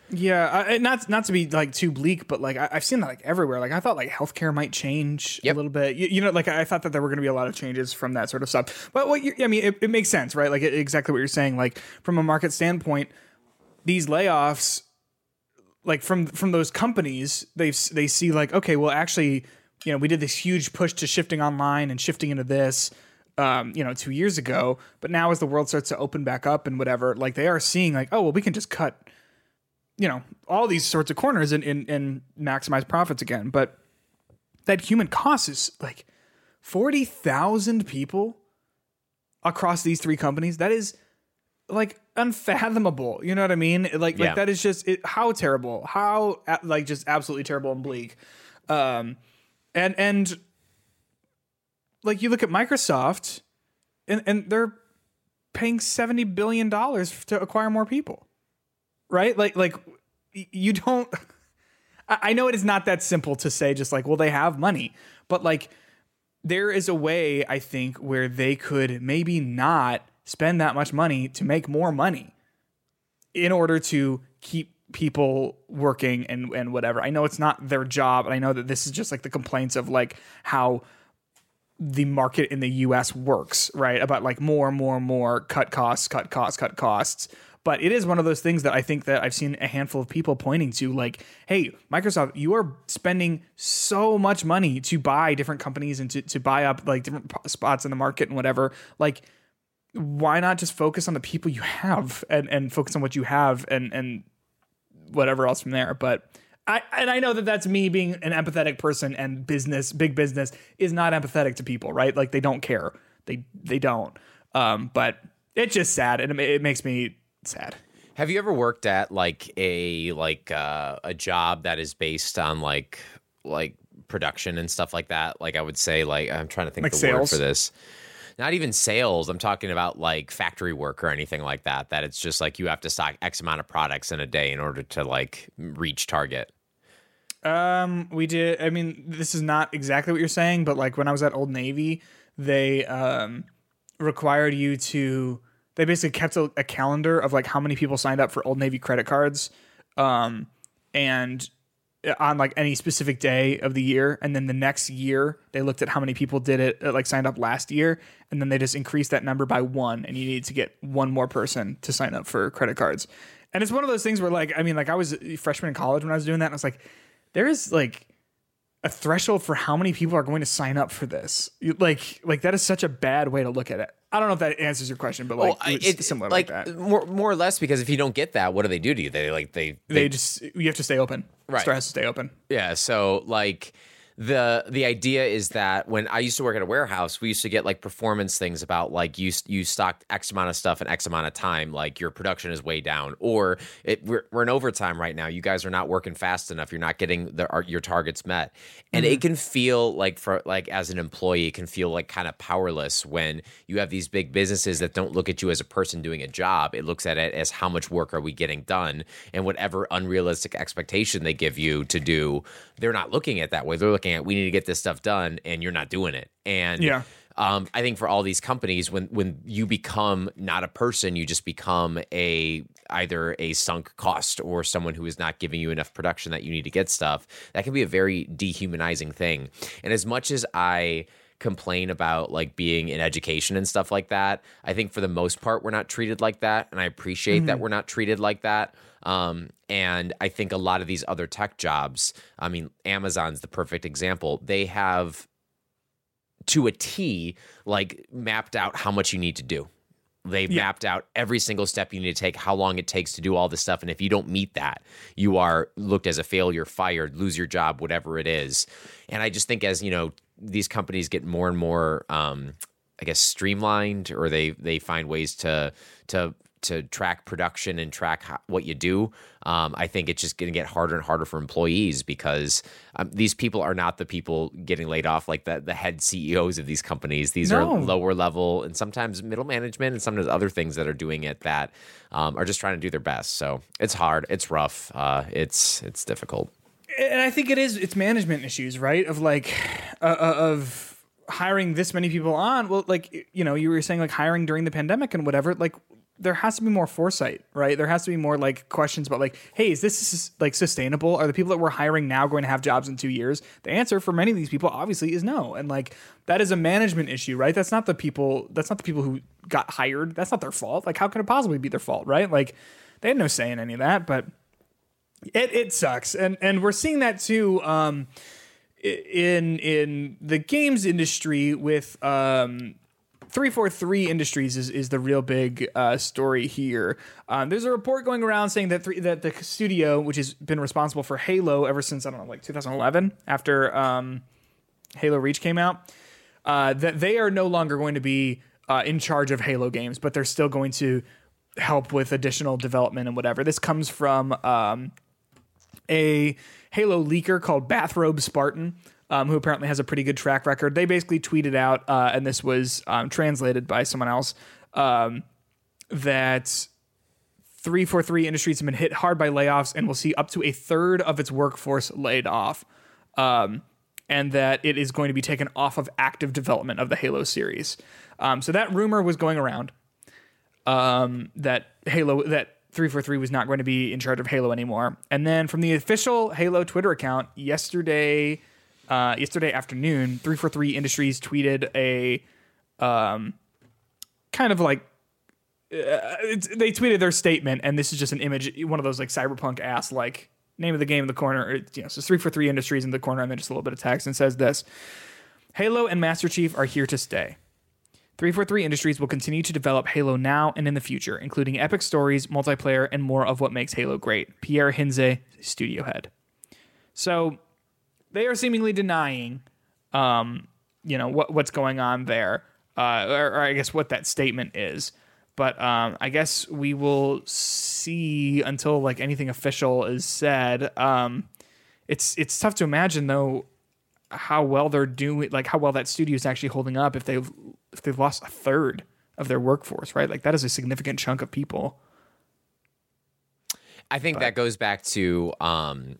Yeah, I, not not to be like too bleak, but like I, I've seen that like everywhere. Like I thought like healthcare might change Yep. a little bit. You, you know, like I thought that there were going to be a lot of changes from that sort of stuff. But what you, I mean, it, it makes sense, right? Like exactly what you're saying. Like from a market standpoint, these layoffs, like from from those companies, they they see like okay, well actually, you know, we did this huge push to shifting online and shifting into this. Um, you know, two years ago, but now as the world starts to open back up and whatever, like they are seeing, like, oh well, we can just cut you know all these sorts of corners and, and, and maximize profits again. But that human cost is like 40,000 people across these three companies? That is like unfathomable. You know what i mean? Like Yeah. like that is just it, how terrible. How like just absolutely terrible and bleak. Um and and like you look at microsoft and and they're paying 70 billion dollars to acquire more people right? Like like you don't. I know it is not that simple to say just like well they have money, but like there is a way I think where they could maybe not spend that much money to make more money in order to keep people working and and whatever. I know it's not their job, and I know that this is just like the complaints of like how the market in the US works, right? About like more, and more, and more cut costs, cut costs, cut costs. But it is one of those things that I think that I've seen a handful of people pointing to like, hey, Microsoft, you are spending so much money to buy different companies and to, to buy up like different spots in the market and whatever. Like, why not just focus on the people you have and, and focus on what you have and, and whatever else from there. But I and I know that that's me being an empathetic person and business, big business is not empathetic to people, right? Like they don't care. They they don't. Um, but it's just sad and it, it makes me sad. Have you ever worked at like a like uh, a job that is based on like like production and stuff like that? Like I would say like I'm trying to think Like of the word for this. Not even sales. I'm talking about like factory work or anything like that. That it's just like you have to stock X amount of products in a day in order to like reach target. Um, we did. I mean, this is not exactly what you're saying, but like when I was at Old Navy, they um required you to. They basically kept a, a calendar of like how many people signed up for Old Navy credit cards, um, and on like any specific day of the year, and then the next year they looked at how many people did it, uh, like signed up last year, and then they just increased that number by one, and you need to get one more person to sign up for credit cards. And it's one of those things where like I mean, like I was a freshman in college when I was doing that, and I was like, there is like a threshold for how many people are going to sign up for this. You- Like, like that is such a bad way to look at it. I don't know if that answers your question, but like Well, it's it's similar like, that. more more or less because if you don't get that, what do they do to you? They like they They just you have to stay open. Right. Store has to stay open. Yeah, so like the the idea is that when I used to work at a warehouse, we used to get like performance things about like you you stocked X amount of stuff in X amount of time, like your production is way down, or it, we're we're in overtime right now. You guys are not working fast enough. You're not getting the your targets met, and mm-hmm. it can feel like for like as an employee, it can feel like kind of powerless when you have these big businesses that don't look at you as a person doing a job. It looks at it as how much work are we getting done, and whatever unrealistic expectation they give you to do, they're not looking at that way. They're looking looking at we need to get this stuff done and you're not doing it and yeah um, I think for all these companies, when when you become not a person, you just become a either a sunk cost or someone who is not giving you enough production that you need to get stuff. That can be a very dehumanizing thing. And as much as I complain about like being in education and stuff like that, I think for the most part we're not treated like that, and I appreciate mm-hmm. that we're not treated like that. Um, and I think a lot of these other tech jobs, I mean, Amazon's the perfect example. They have to a T, like mapped out how much you need to do. They've yeah. mapped out every single step you need to take, how long it takes to do all this stuff. And if you don't meet that, you are looked as a failure, fired, lose your job, whatever it is. And I just think as, you know, these companies get more and more um, I guess streamlined or they they find ways to to to track production and track how, what you do. Um, I think it's just going to get harder and harder for employees because um, these people are not the people getting laid off, like the the head CEOs of these companies. These no. are lower level and sometimes middle management and sometimes other things that are doing it that um, are just trying to do their best. So it's hard, it's rough, uh, it's it's difficult. And I think it is it's management issues, right? Of like uh, uh of hiring this many people on well like you know you were saying like hiring during the pandemic and whatever like there has to be more foresight, right? There has to be more like questions about like, hey, is this like sustainable? Are the people that we're hiring now going to have jobs in two years? The answer for many of these people obviously is no, and like that is a management issue, right? That's not the people. That's not the people who got hired. That's not their fault. Like, how can it possibly be their fault, right? Like, they had no say in any of that, but it it sucks, and and we're seeing that too. Um, in in the games industry with um 343 Industries is, is the real big uh, story here. Um, there's a report going around saying that three, that the studio, which has been responsible for Halo ever since I don't know, like 2011, after um, Halo Reach came out, uh, that they are no longer going to be uh, in charge of Halo games, but they're still going to help with additional development and whatever. This comes from um, a Halo leaker called Bathrobe Spartan um, who apparently has a pretty good track record. They basically tweeted out, uh, and this was um, translated by someone else, um, that 343 Industries have been hit hard by layoffs and will see up to a third of its workforce laid off. Um, and that it is going to be taken off of active development of the Halo series. Um, so that rumor was going around um, that Halo that 343 was not going to be in charge of Halo anymore. And then from the official Halo Twitter account yesterday uh, yesterday afternoon, 343 Industries tweeted a um, kind of like uh, they tweeted their statement, and this is just an image, one of those like cyberpunk ass like name of the game in the corner. Or, you know, so 343 Industries in the corner, and then just a little bit of text, and says this: Halo and Master Chief are here to stay. 343 Industries will continue to develop Halo now and in the future, including epic stories, multiplayer, and more of what makes Halo great. Pierre Hintze, studio head. So they are seemingly denying, um, you know, what what's going on there, uh, or, or, I guess what that statement is. But um, I guess we will see until like anything official is said. Um, it's it's tough to imagine though how well they're doing, like how well that studio is actually holding up if they've if they've lost a third of their workforce, right? Like that is a significant chunk of people. I think but. that goes back to um,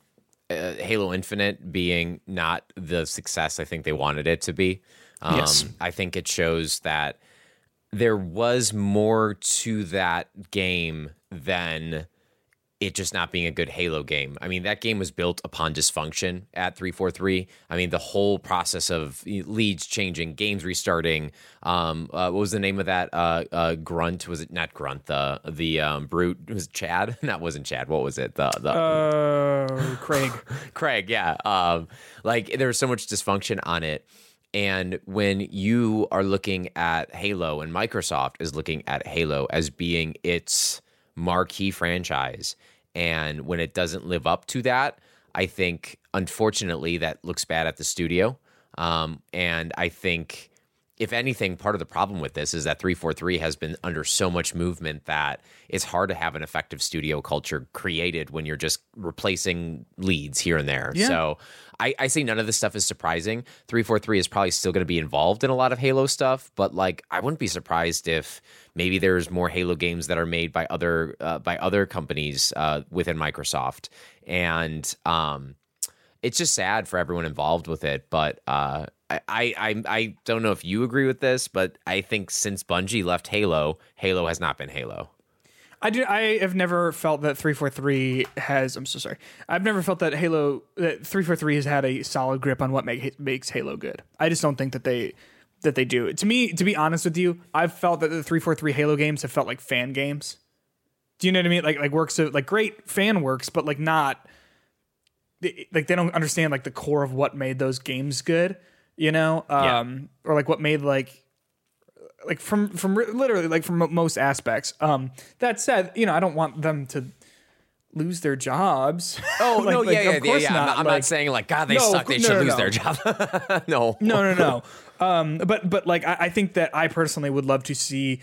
uh, Halo Infinite being not the success I think they wanted it to be. Um, yes. I think it shows that there was more to that game than it just not being a good Halo game. I mean, that game was built upon dysfunction at 343. I mean, the whole process of leads changing, games restarting. Um, uh, what was the name of that uh, uh, grunt? Was it not grunt? The the um, brute it was Chad. that wasn't Chad. What was it? The the uh, Craig. Craig. Yeah. Um, like there was so much dysfunction on it. And when you are looking at Halo and Microsoft is looking at Halo as being its marquee franchise. And when it doesn't live up to that, I think unfortunately, that looks bad at the studio. Um, and I think, if anything, part of the problem with this is that 343 has been under so much movement that it's hard to have an effective studio culture created when you're just replacing leads here and there. Yeah. So I, I say none of this stuff is surprising. 343 is probably still going to be involved in a lot of Halo stuff, but like I wouldn't be surprised if maybe there's more Halo games that are made by other uh, by other companies uh, within Microsoft, and um, it's just sad for everyone involved with it. But uh, I, I I don't know if you agree with this, but I think since Bungie left Halo, Halo has not been Halo. I do. I have never felt that three four three has. I'm so sorry. I've never felt that Halo that three four three has had a solid grip on what make, makes Halo good. I just don't think that they that they do. To me, to be honest with you, I've felt that the three four three Halo games have felt like fan games. Do you know what I mean? Like like works of like great fan works, but like not like they don't understand like the core of what made those games good. You know, um, or like what made like like from from literally like from most aspects. Um, that said, you know, I don't want them to lose their jobs. Oh Like- no, like, yeah, of yeah, yeah. course yeah. I'm, not. not, I'm Like- not saying like God, they No, suck. They no, should no, lose their job. no, no, no, no. Um, but but like I, I think that I personally would love to see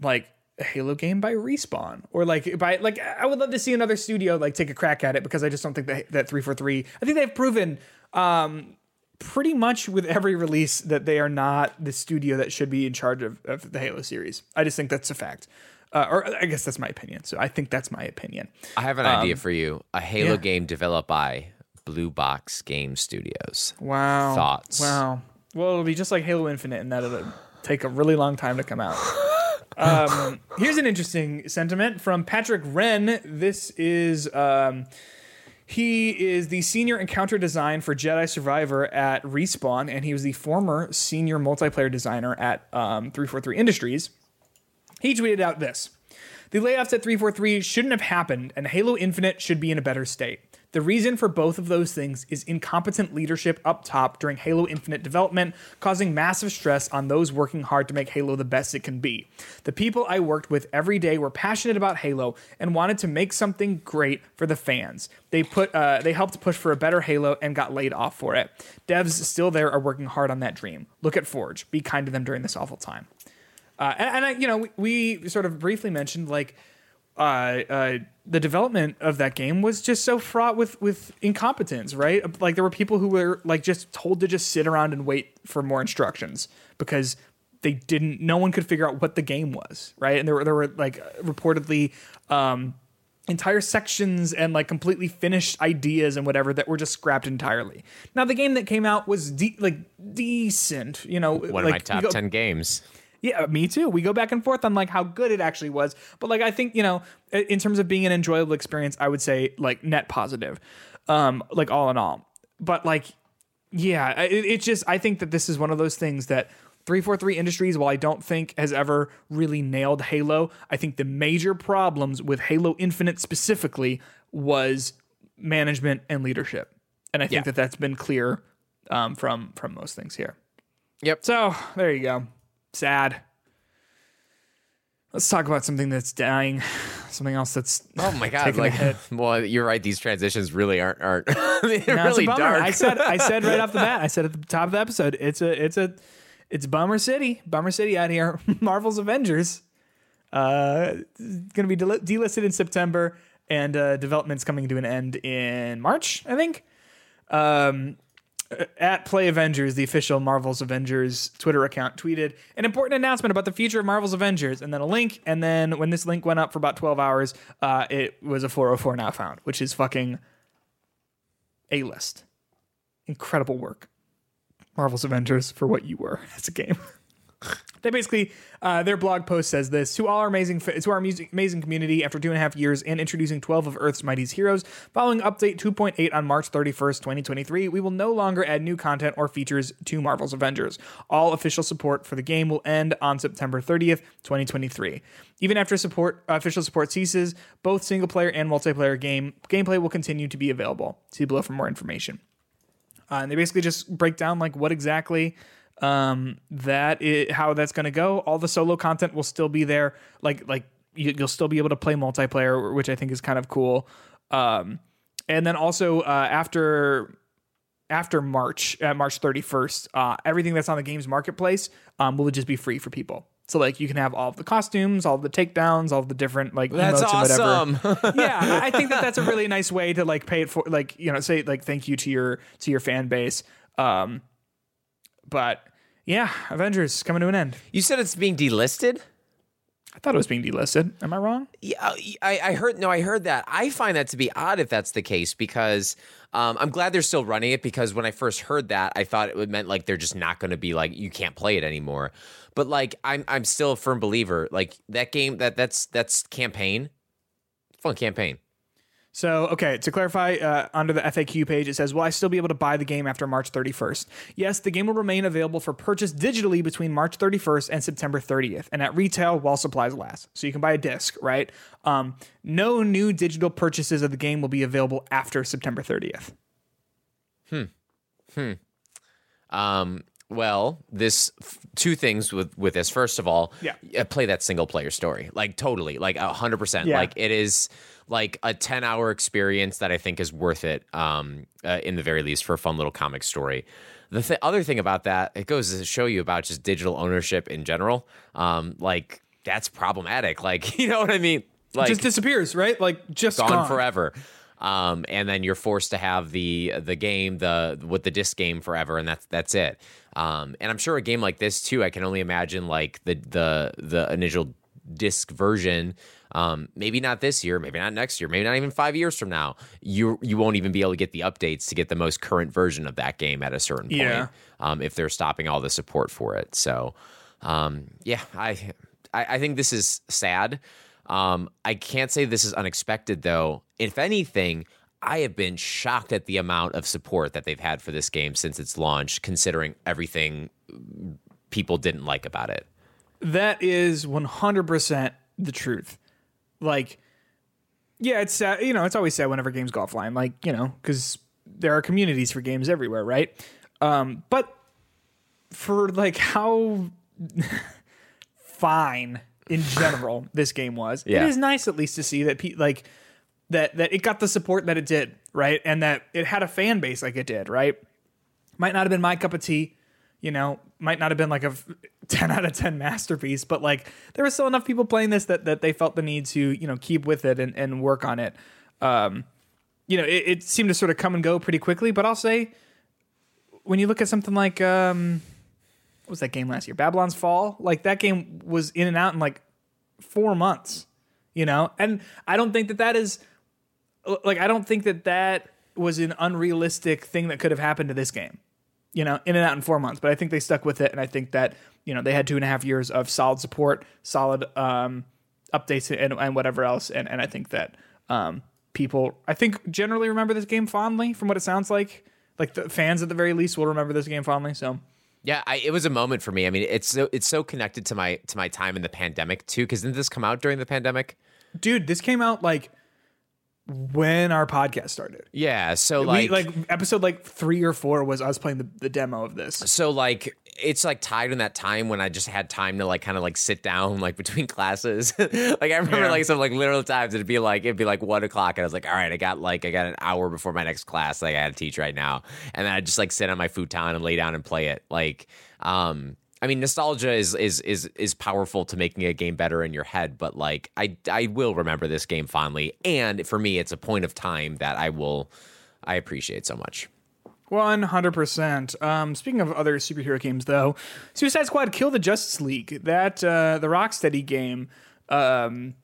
like a Halo game by Respawn or like by like I would love to see another studio like take a crack at it because I just don't think that that three four three. I think they've proven um pretty much with every release that they are not the studio that should be in charge of, of the Halo series. I just think that's a fact. Uh, or I guess that's my opinion. So I think that's my opinion. I have an idea for you. A Halo yeah. game developed by Blue Box Game Studios. Wow. Thoughts? Wow. Well, it'll be just like Halo Infinite in that it'll take a really long time to come out. um, here's an interesting sentiment from Patrick Wren. This is. Um, he is the senior encounter design for Jedi Survivor at Respawn, and he was the former senior multiplayer designer at um, 343 Industries. He tweeted out this The layoffs at 343 shouldn't have happened, and Halo Infinite should be in a better state. The reason for both of those things is incompetent leadership up top during Halo Infinite development, causing massive stress on those working hard to make Halo the best it can be. The people I worked with every day were passionate about Halo and wanted to make something great for the fans. They put uh, they helped push for a better Halo and got laid off for it. Devs still there are working hard on that dream. Look at Forge. Be kind to them during this awful time. Uh, and, and I, you know, we, we sort of briefly mentioned like uh, uh, the development of that game was just so fraught with with incompetence, right? Like there were people who were like just told to just sit around and wait for more instructions because they didn't. No one could figure out what the game was, right? And there were there were like reportedly. Um, entire sections and like completely finished ideas and whatever that were just scrapped entirely. Now the game that came out was de- like decent, you know, One like, of my top go- ten games. Yeah, me too. We go back and forth on like how good it actually was, but like I think you know, in terms of being an enjoyable experience, I would say like net positive, um, like all in all. But like, yeah, it, it just I think that this is one of those things that 343 Industries, while I don't think has ever really nailed Halo, I think the major problems with Halo Infinite specifically was management and leadership, and I think Yeah. that that's been clear um, from from most things here. Yep. So there you go. Sad. Let's talk about something that's dying. Something else that's Oh my god! Like, well, you're right. These transitions really aren't aren't they're No, really dark. I said I said right off the bat. I said at the top of the episode, it's a it's a it's Bummer City. Bummer City out here. Marvel's Avengers. Uh, going to be del- delisted in September, and uh, development's coming to an end in March, I think. Um, at Play Avengers, the official Marvel's Avengers Twitter account, tweeted an important announcement about the future of Marvel's Avengers, and then a link. And then when this link went up for about 12 hours, uh, it was a 404 now found, which is fucking A list. Incredible work. Marvel's Avengers for what you were as a game. They basically, uh, their blog post says this to all our amazing, to our amazing community after two and a half years and introducing 12 of Earth's mightiest heroes. Following update 2.8 on March 31st, 2023, we will no longer add new content or features to Marvel's Avengers. All official support for the game will end on September 30th, 2023. Even after support, official support ceases, both single player and multiplayer game gameplay will continue to be available. See below for more information. Uh, and they basically just break down like what exactly um, that how that's going to go. All the solo content will still be there. Like like you, you'll still be able to play multiplayer, which I think is kind of cool. Um, and then also uh, after after March, uh, March 31st, uh, everything that's on the game's marketplace um, will just be free for people. So like you can have all of the costumes, all of the takedowns, all of the different like That's emotes and whatever. awesome. yeah, I I think that that's a really nice way to like pay it for like you know say like thank you to your to your fan base. Um, but yeah, Avengers coming to an end. you said it's being delisted. I thought it was being delisted. Am I wrong? Yeah, I, I heard. No, I heard that. I find that to be odd if that's the case because um, I'm glad they're still running it. Because when I first heard that, I thought it would meant like they're just not going to be like you can't play it anymore. But like I'm, I'm still a firm believer. Like that game, that that's that's campaign, fun campaign. So, okay, to clarify, uh, under the FAQ page, it says, Will I still be able to buy the game after March 31st? Yes, the game will remain available for purchase digitally between March 31st and September 30th, and at retail while supplies last. So you can buy a disc, right? Um, no new digital purchases of the game will be available after September 30th. Hmm. Um, well, this f- two things with with this. First of all, Yeah. uh, play that single player story like totally, like a hundred percent. Yeah. Like it is like a ten hour experience that I think is worth it. Um, uh, in the very least for a fun little comic story. The th- other thing about that, it goes to show you about just digital ownership in general. Um, like that's problematic. Like you know what I mean? Like just disappears, right? Like, just gone, gone, forever. Um, and then you're forced to have the the game the with the disc game forever, and that's that's it. Um, and I'm sure a game like this too. I can only imagine like the the the initial disc version. Um, maybe not this year, maybe not next year, maybe not even five years from now. You you won't even be able to get the updates to get the most current version of that game at a certain point. Yeah. Um, if they're stopping all the support for it. So, um, yeah, I, I I think this is sad. Um, I can't say this is unexpected though. If anything, I have been shocked at the amount of support that they've had for this game since its launch, considering everything people didn't like about it. That is 100% the truth. Like, yeah, it's sad. You know, it's always sad whenever games go offline. Like, you know, because there are communities for games everywhere, right? Um, but for like how fine in general this game was, Yeah. it is nice at least to see that pe- like that that it got the support that it did, right? And that it had a fan base like it did, right? Might not have been my cup of tea, you know, might not have been like a 10 out of 10 masterpiece, but like there were still enough people playing this that, that they felt the need to, you know, keep with it and, and work on it. Um, you know, it, it seemed to sort of come and go pretty quickly, but I'll say when you look at something like, um, what was that game last year? Babylon's Fall? Like that game was in and out in like four months, you know? And I don't think that that is, like, I don't think that that was an unrealistic thing that could have happened to this game you know, in and out in four months. But I think they stuck with it, and I think that you know they had two and a half years of solid support, solid um, updates, and, and whatever else. And and I think that um, people, I think, generally remember this game fondly, from what it sounds like. Like the fans, at the very least, will remember this game fondly. So Yeah, I, it was a moment for me. I mean, it's so it's so connected to my to my time in the pandemic too. Because didn't this come out during the pandemic? dude, this came out like when our podcast started. Yeah, so Like, we, like episode like three or four was us playing the, the demo of this. so like it's like tied in that time when I just had time to like kind of like sit down like between classes. like I remember Yeah. like some like literal times it'd be like it'd be like one o'clock and I was like, all right, I got like I got an hour before my next class like I had to teach right now, and then I'd just like sit on my futon and lay down and play it. Like, um, I mean, nostalgia is is is is powerful to making a game better in your head, but like I I will remember this game fondly, and for me, it's a point of time that I will I appreciate so much. One hundred percent. Um, speaking of other superhero games, though, Suicide Squad: Kill the Justice League, that uh, the Rocksteady game, um,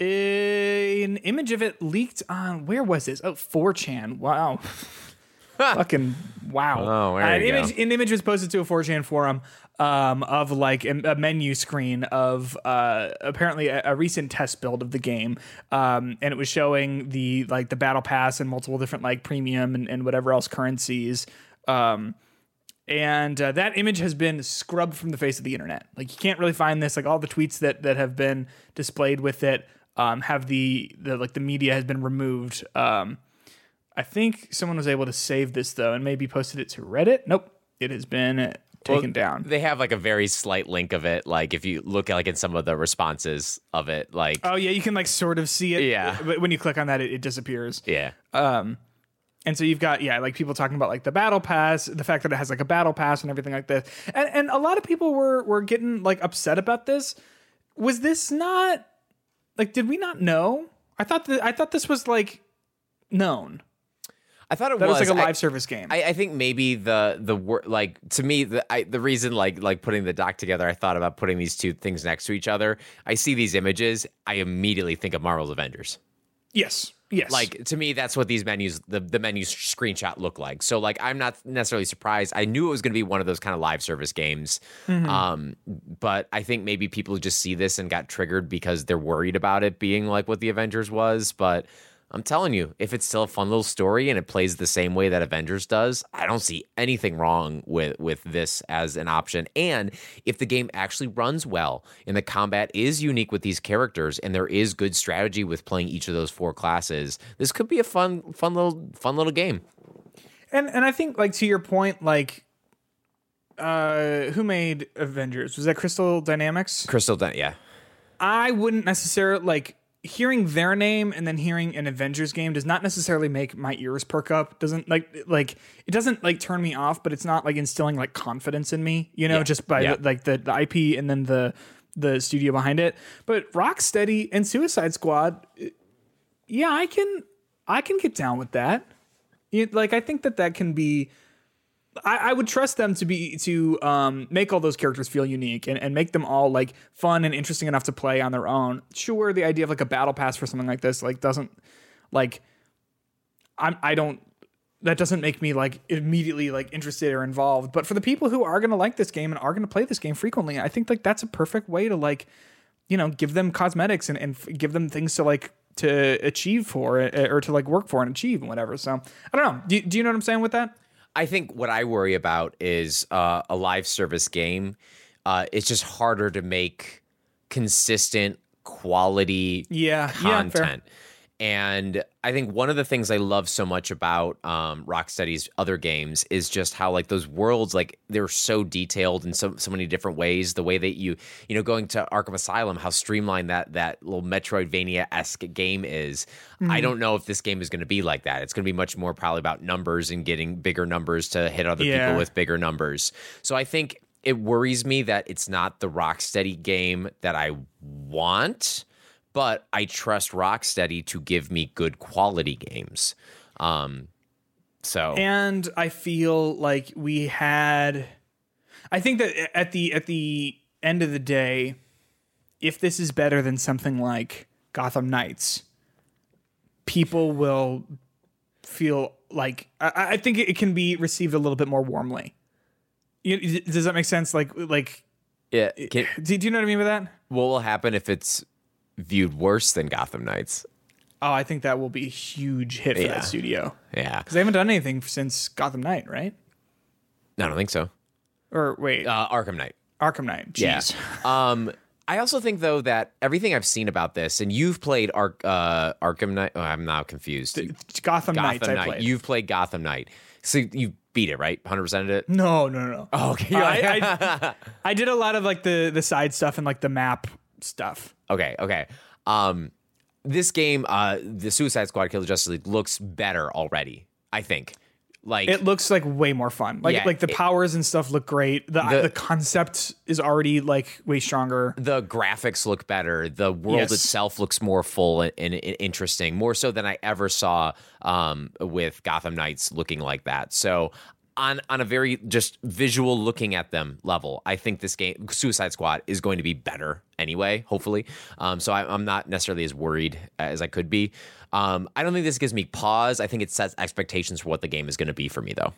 an image of it leaked on where was this? Oh, 4chan. Wow. Fucking wow. Oh, an image, an image was posted to a 4chan forum um, of like a, menu screen of uh, apparently a, a recent test build of the game, um, and it was showing the like the battle pass and multiple different like premium and, and whatever else currencies. Um, and uh, that image has been scrubbed from the face of the internet. Like you can't really find this. Like all the tweets that that have been displayed with it um, have the the like the media has been removed. Um, I think someone was able to save this though and maybe posted it to Reddit. Nope, it has been taken down. They have like a very slight link of it. Like if you look at like in some of the responses of it, like Oh yeah, you can like sort of see it. Yeah. but when you click on that, it, it disappears. yeah, Um, And so you've got yeah, like people talking about like the battle pass, the fact that it has like a battle pass and everything like this. And and a lot of people were were getting like upset about this. Was this not like did we not know? I thought that I thought this was like known. I thought it That was, was like a live service game. I, I think maybe the the wor- like to me the I, the reason like like putting the doc together, I thought about putting these two things next to each other. I see these images, I immediately think of Marvel's Avengers. yes. Yes. Like to me, that's what these menus the the menu screenshot look like. So like I'm not necessarily surprised. I knew it was going to be one of those kind of live service games, Mm-hmm. um, but I think maybe people just see this and got triggered because they're worried about it being like what the Avengers was, but. I'm telling you, if it's still a fun little story and it plays the same way that Avengers does, I don't see anything wrong with with this as an option. And if the game actually runs well and the combat is unique with these characters and there is good strategy with playing each of those four classes, this could be a fun fun little fun little game. And and I think like to your point, like uh who made Avengers? Was that Crystal Dynamics? Crystal yeah. I wouldn't necessarily like hearing their name and then hearing an Avengers game does not necessarily make my ears perk up. Doesn't like like it doesn't like turn me off, but it's not like instilling like confidence in me, you know, Yeah. just by Yeah. the, like the, the IP and then the the studio behind it. But Rocksteady and Suicide Squad, yeah, I can I can get down with that. Like I think that that can be I, I would trust them to be to um, make all those characters feel unique and, and make them all like fun and interesting enough to play on their own. Sure, the idea of like a battle pass for something like this like doesn't like I'm I don't that doesn't make me like immediately like interested or involved. But for the people who are gonna like this game and are gonna play this game frequently, I think like that's a perfect way to like you know give them cosmetics and, and give them things to like to achieve for uh, or to like work for and achieve and whatever. So I don't know. Do, do you know what I'm saying with that? I think what I worry about is uh, a live service game. Uh, it's just harder to make consistent quality Yeah, yeah, content. And I think one of the things I love so much about um, Rocksteady's other games is just how like those worlds, like they're so detailed in so so many different ways. The way that you, you know, going to Arkham Asylum, how streamlined that that little Metroidvania esque game is. Mm-hmm. I don't know if this game is going to be like that. It's going to be much more probably about numbers and getting bigger numbers to hit other Yeah. people with bigger numbers. So I think it worries me that it's not the Rocksteady game that I want, but I trust Rocksteady to give me good quality games. Um, so and I feel like we had I think that at the at the end of the day if this is better than something like Gotham Knights people will feel like I, I think it can be received a little bit more warmly. You, does that make sense? Like like yeah, can, do, do you know what I mean by that? what will happen if it's viewed worse than Gotham Knights? Oh, I think that will be a huge hit for Yeah. that studio Yeah, because they haven't done anything since Gotham Knight, right? No, I don't think so. Or wait, Uh, Arkham Knight. Arkham Knight. Jeez. Yeah. Um, I also think though that everything I've seen about this, and you've played Ark, uh, Arkham Knight. Oh, I'm now confused. Gotham, Gotham Knights. I Knight. played. You've played Gotham Knight, so you beat it, right? 100 percent of it. No, no, no, no. Oh, okay. I, I, I did a lot of like the the side stuff and like the map stuff. Okay, okay. Um, this game, uh, the Suicide Squad Kill the Justice League looks better already. I think. Like It looks like way more fun. Like Yeah, like the it- powers and stuff look great. The, The- the concept is already like way stronger. the graphics look better. The world Yes. itself looks more full and, and, and interesting, more so than I ever saw um, with Gotham Knights looking like that. So. On, on a very just visual looking at them level, I think this game Suicide Squad is going to be better anyway. Hopefully, um, so I, I'm not necessarily as worried as I could be. Um, I don't think this gives me pause. I think it sets expectations for what the game is going to be for me, though.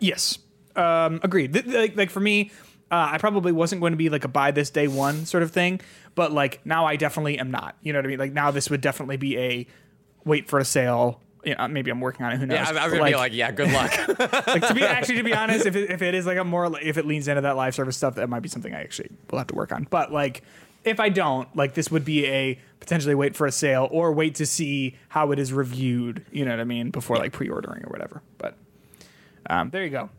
Yes. Um, agreed. Th- Like, like for me, uh, I probably wasn't going to be like a buy this day one sort of thing, but like now I definitely am not. You know what I mean? Like now this would definitely be a wait for a sale. You know, maybe I'm working on it. Who knows? Yeah, I, I But, was gonna be like, yeah, good luck. like to be actually to be honest, if it, if it is like a more if it leans into that live service stuff, that might be something I actually will have to work on. But like if I don't, like this would be a potentially wait for a sale or wait to see how it is reviewed. You know what I mean before like pre-ordering or whatever. But um, there you go.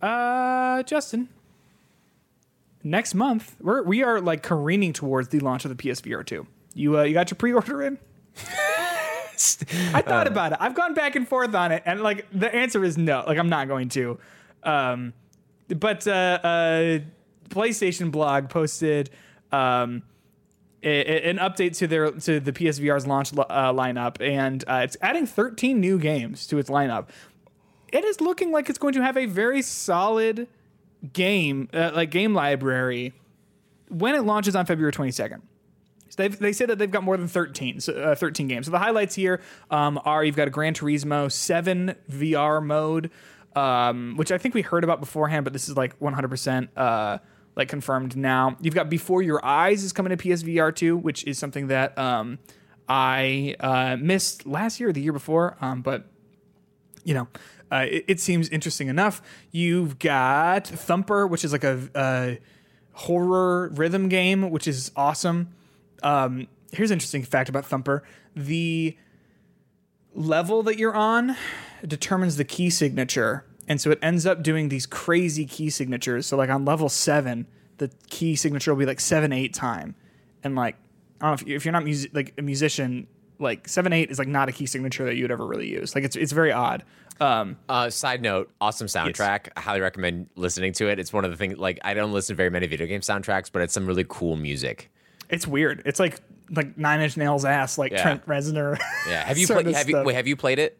Uh, Justin, next month we're we are like careening towards the launch of the PSVR two. You uh, you got your pre order in? I thought about it. I've gone back and forth on it, and like the answer is no. Like I'm not going to. Um, but uh, uh, PlayStation blog posted um, a, a- an update to their to the PSVR's launch li- uh, lineup, and uh, it's adding 13 new games to its lineup. It is looking like it's going to have a very solid game, uh, like game library, when it launches on February 22nd. So they say that they've got more than 13, uh, 13 games. So the highlights here um, are you've got a Gran Turismo 7 VR mode, um, which I think we heard about beforehand, but this is like 100% uh, like confirmed now. You've got Before Your Eyes is coming to PSVR 2, which is something that um, I uh, missed last year or the year before, um, but you know, uh, it, it seems interesting enough. You've got Thumper, which is like a, a horror rhythm game, which is awesome. Um, here's an interesting fact about Thumper: the level that you're on determines the key signature, and so it ends up doing these crazy key signatures. So, like on level seven, the key signature will be like seven eight time, and like I don't know if, you, if you're not music like a musician. Like seven eight is like not a key signature that you would ever really use. Like it's it's very odd. Um, Uh, side note, awesome soundtrack. I highly recommend listening to it. It's one of the things like I don't listen to very many video game soundtracks, but it's some really cool music. It's weird. It's like like Nine Inch Nails ass, like Yeah. Trent Reznor. Yeah, have you sort played? of Have you stuff. wait, have you played it?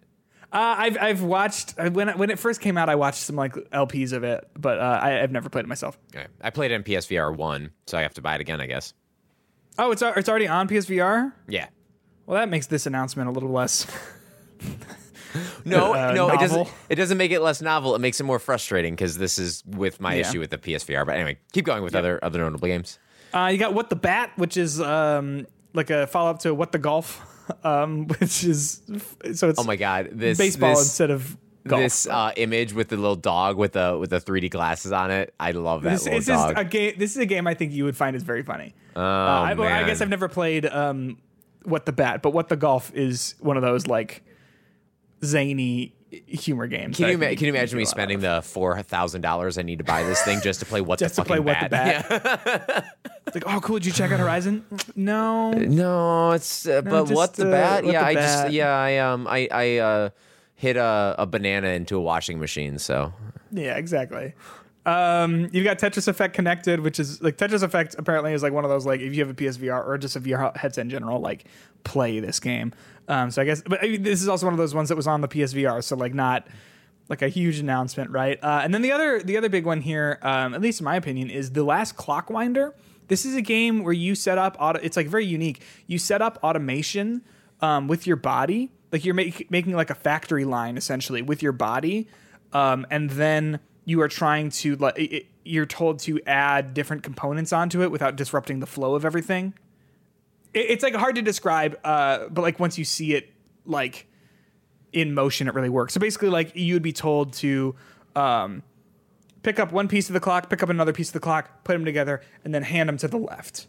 Uh, I've I've watched when it- when it first came out. I watched some like LPs of it, but uh, I, I've never played it myself. Okay. I played it in PSVR one, so I have to buy it again, I guess. Oh, it's al- it's already on PSVR. Yeah. Well, that makes this announcement a little less. No, Uh, no, it doesn't. novel. It doesn't make it less novel. It makes it more frustrating because this is with my Yeah. issue with the PSVR. But anyway, keep going with other other notable games. Uh, you got What the Bat, which is um, like a follow up to What the Golf, um, which is so it's Oh my god, this baseball this, instead of golf. this uh, image with the little dog with the with the 3D glasses on it. I love that This, little just dog. a game. This is a game I think you would find is very funny. oh, Uh, I, well, I guess I've never played um, What the Bat, but What the Golf is one of those like zany humor games. Can you can you imagine me spending the four thousand dollars I need to buy this thing just to play what just the to play fucking What the bat? Bat? It's like, oh, cool. Did you check out Horizon? No. No, it's uh, but just, what the uh, bat? what yeah, the I just yeah, I um I I uh hit a, a banana into a washing machine, so Yeah, exactly. Um, you've got Tetris Effect connected, which is like Tetris Effect apparently is like one of those like if you have a PSVR or just a VR headset in general, like play this game. Um, so I guess, but I mean, this is also one of those ones that was on the PSVR, so like not like a huge announcement, right? Uh, and then the other the other big one here, um, at least in my opinion, is the last Clockwinder. This is a game where you set up auto. It's like very unique. You set up automation um, with your body, like you're make, making like a factory line essentially with your body, um, and then you are trying to like you're told to add different components onto it without disrupting the flow of everything. It, it's like hard to describe, uh, but like once you see it, like in motion, it really works. So basically, like you would be told to um, pick up one piece of the clock, pick up another piece of the clock, put them together, and then hand them to the left.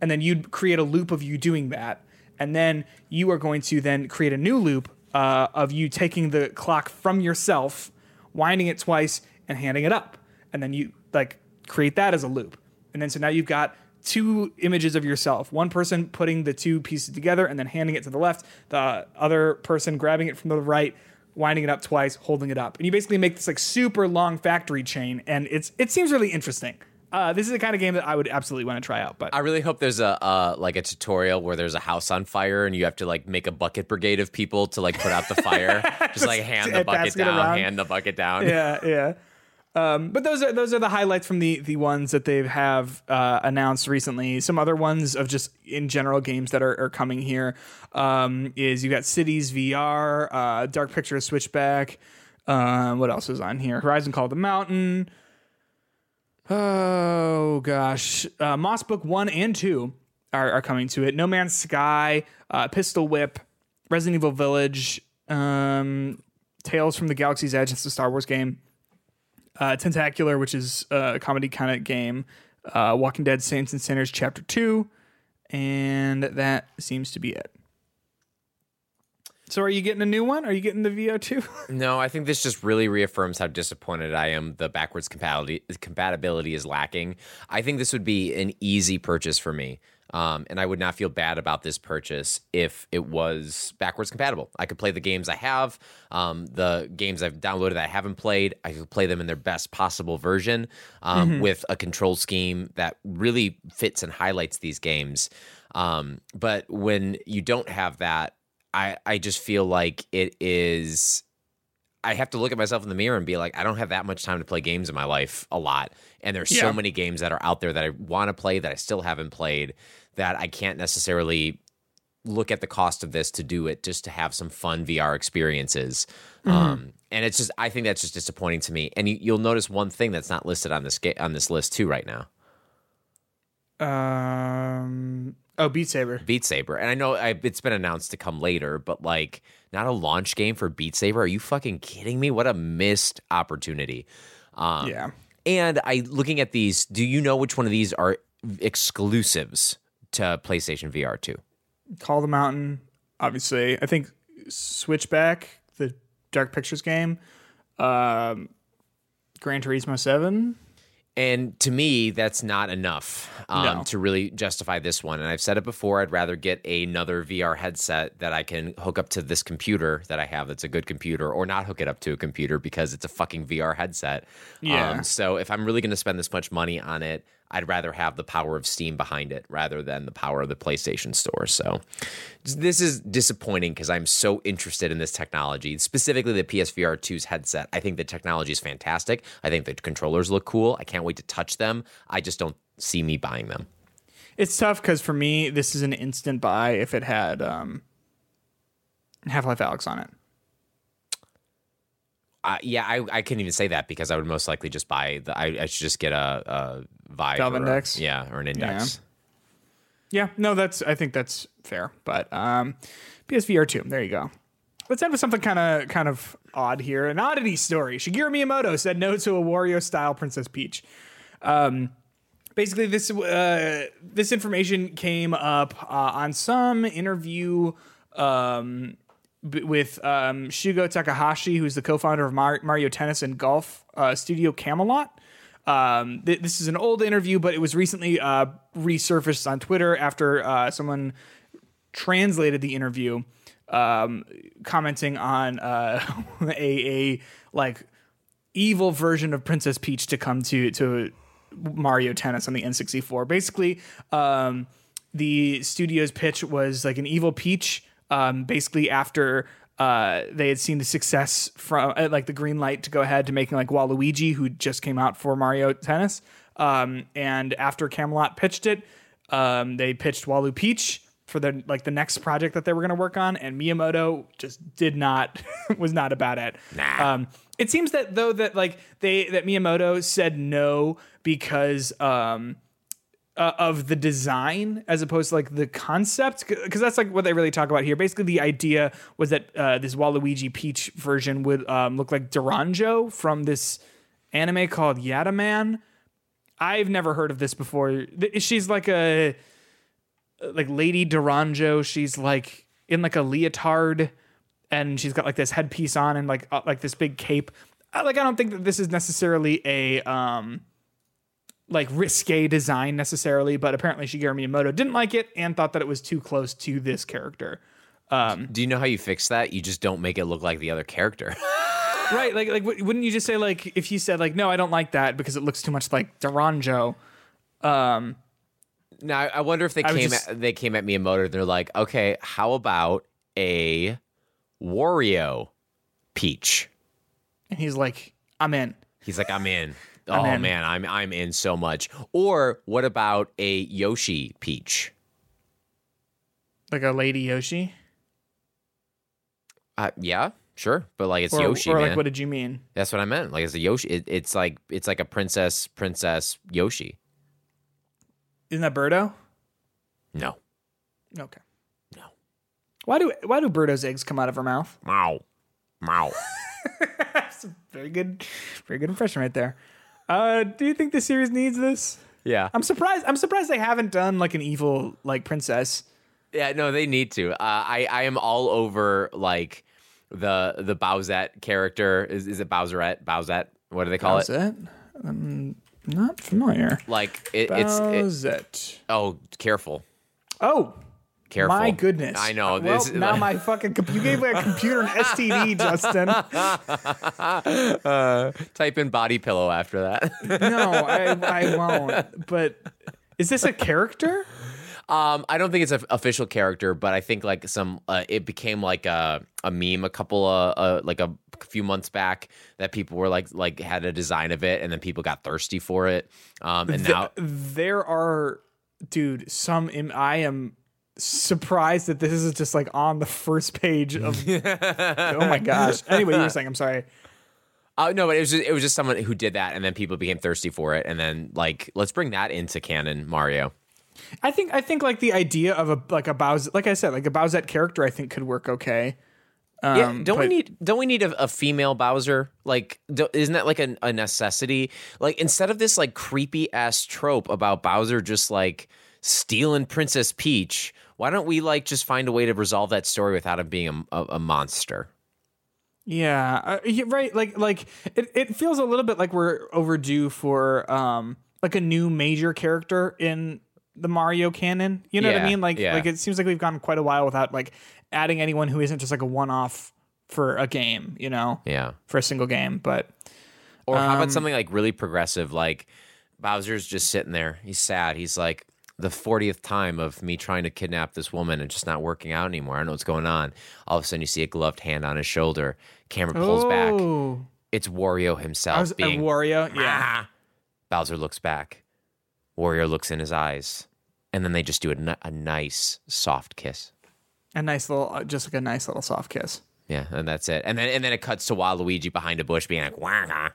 And then you'd create a loop of you doing that, and then you are going to then create a new loop uh, of you taking the clock from yourself, winding it twice, and handing it up, and then you like create that as a loop. And then so now you've got two images of yourself one person putting the two pieces together and then handing it to the left the other person grabbing it from the right winding it up twice holding it up and you basically make this like super long factory chain and it's it seems really interesting uh, this is the kind of game that i would absolutely want to try out but I really hope there's a uh, like a tutorial where there's a house on fire and you have to like make a bucket brigade of people to like put out the fire. Just, like hand the bucket down, around. hand the bucket down. yeah yeah um, but those are those are the highlights from the the ones that they have uh, announced recently. Some other ones of just in general games that are, are coming here um, is you got Cities VR, uh, Dark Pictures Switchback. Um, what else is on here? Horizon Call the Mountain. Oh gosh, uh, Moss Book one and two are, are coming to it. No Man's Sky, uh, Pistol Whip, Resident Evil Village, um, Tales from the Galaxy's Edge. It's a Star Wars game. Uh, Tentacular, which is a comedy kind of game. Uh, Walking Dead: Saints and Sinners Chapter Two, and that seems to be it. So are you getting a new one? Are you getting the VO2? No, I think this just really reaffirms how disappointed I am. The backwards compatibility compatibility is lacking. I think this would be an easy purchase for me. Um, and I would not feel bad about this purchase if it was backwards compatible. I could play the games I have, um, the games I've downloaded that I haven't played. I could play them in their best possible version um, with a control scheme that really fits and highlights these games. Um, but when you don't have that, I, I just feel like it is I have to look at myself in the mirror and be like, I don't have that much time to play games in my life a lot. And there's Yeah. so many games that are out there that I want to play that I still haven't played that I can't necessarily look at the cost of this to do it just to have some fun VR experiences. Um, and it's just, I think that's just disappointing to me. And you, you'll notice one thing that's not listed on this ga- on this list too right now. um. Oh, Beat Saber. Beat Saber. And I know I, it's been announced to come later, but like not a launch game for Beat Saber. Are you fucking kidding me? What a missed opportunity. Um, Yeah. And I looking at these, do you know which one of these are exclusives to PlayStation VR too. Call the Mountain. Obviously, I think Switchback, the Dark Pictures game. Um, Gran Turismo Seven. And to me, that's not enough um, No. to really justify this one. And I've said it before, I'd rather get another VR headset that I can hook up to this computer that I have that's a good computer or not hook it up to a computer because it's a fucking VR headset. Yeah. Um, so if I'm really going to spend this much money on it, I'd rather have the power of Steam behind it rather than the power of the PlayStation Store. So this is disappointing because I'm so interested in this technology, specifically the PSVR 2's headset. I think the technology is fantastic. I think the controllers look cool. I can't wait to touch them. I just don't see me buying them. It's tough because for me, this is an instant buy if it had um, Half Life Alyx on it. Uh, yeah, I, I couldn't even say that because I would most likely just buy the. I, I should just get a, a Vive Valve or a- Index? yeah, or an Index. Yeah, no, that's I think that's fair. But um, PSVR two, there you go. Let's end with something kind of kind of odd here. An oddity story. Shigeru Miyamoto said no to a Wario style Princess Peach. Um, basically, this uh, this information came up uh, on some interview um, with um, Shugo Takahashi, who's the co-founder of Mar- Mario Tennis and Golf uh, Studio Camelot. Um, th- this is an old interview, but it was recently uh, resurfaced on Twitter after uh, someone translated the interview, um, commenting on uh, a, a like evil version of Princess Peach to come to to Mario Tennis on the N64. Basically, um, the studio's pitch was like an evil Peach. Um, basically, after uh, they had seen the success from uh, like the green light to go ahead to making like Waluigi, who just came out for Mario Tennis, um, and after Camelot pitched it, um, they pitched Walu Peach for the like the next project that they were going to work on, and Miyamoto just did not was not about it. Nah. Um, it seems that though that like they that Miyamoto said no because um uh, of the design as opposed to like the concept because that's like what they really talk about here. Basically, the idea was that uh, this Waluigi Peach version would um, look like Doronjo from this anime called Yatterman. I've never heard of this before. She's like a like Lady Doronjo. She's like in like a leotard, and she's got like this headpiece on and like uh, like this big cape. Like I don't think that this is necessarily a um like risque design necessarily, but apparently Shigeru Miyamoto didn't like it and thought that it was too close to this character. Do you know how you fix that? You just don't make it look like the other character. right? Like like wouldn't you just say like if you said like no, I don't like that because it looks too much like Doronjo. Um, Now, I wonder if they I came just- at, they came at Miyamoto and they're like, okay, how about a Wario Peach? and he's like, I'm in. He's like, I'm in. Oh I'm man, I'm I'm in so much. Or what about a Yoshi Peach? Like a Lady Yoshi, Uh, yeah, sure, but like it's or, Yoshi, or man. like what did you mean? That's what I meant. Like it's a Yoshi. It, it's like it's like a princess, princess Yoshi. Isn't that Birdo? No, Okay. No. Why do why do Birdo's eggs come out of her mouth? Mow, mow. Very good, very good impression right there. Uh, do you think the series needs this? Yeah, I'm surprised. I'm surprised they haven't done like an evil like princess. Yeah, no, they need to. Uh, I I am all over like the the Bowsette character. Is is it Bowserette? Bowsette? What do they call How's it? I'm not familiar. Like it, it's it, Bowsette. oh, careful, Oh, careful. my goodness. I know. Well, this now my fucking comp- you gave me a computer an STD, Justin. type in body pillow after that. No, I, I won't. But is this a character? Um, I don't think it's an official character, but I think like some uh, it became like a a meme a couple of uh, like a few months back that people were like like had a design of it, and then people got thirsty for it. Um, and now there are, dude. Some im- I am surprised that this is just like on the first page of. oh my gosh. Anyway, you were saying. I'm sorry. Uh, no, but it was just, it was just someone who did that, and then people became thirsty for it, and then like let's bring that into canon, Mario. I think I think like the idea of a like a Bowser, like I said, like a Bowsette character, I think could work okay. yeah, Um, don't we need don't we need a, a female Bowser? Like, isn't that like a, a necessity? Like, instead of this like creepy ass trope about Bowser just like stealing Princess Peach, why don't we like just find a way to resolve that story without him being a, a, a monster? Yeah, uh, yeah, right. Like, like it, it feels a little bit like we're overdue for um like a new major character in the Mario canon. You know what I mean? Like, yeah. like it seems like we've gone quite a while without like adding anyone who isn't just like a one-off for a game. You know, Yeah. for a single game. But Or how Um, about something like really progressive, like Bowser's just sitting there. He's sad. He's like, the 40th time of me trying to kidnap this woman and just not working out anymore. I don't know what's going on. All of a sudden, you see a gloved hand on his shoulder. Camera pulls back. Oh, It's Wario himself I was being. Wario. Yeah, "Ah." Bowser looks back. Wario looks in his eyes. And then they just do a, a nice, soft kiss. a nice little, uh, just like a nice little soft kiss. Yeah, and that's it. And then and then it cuts to Waluigi behind a bush being like, Wah.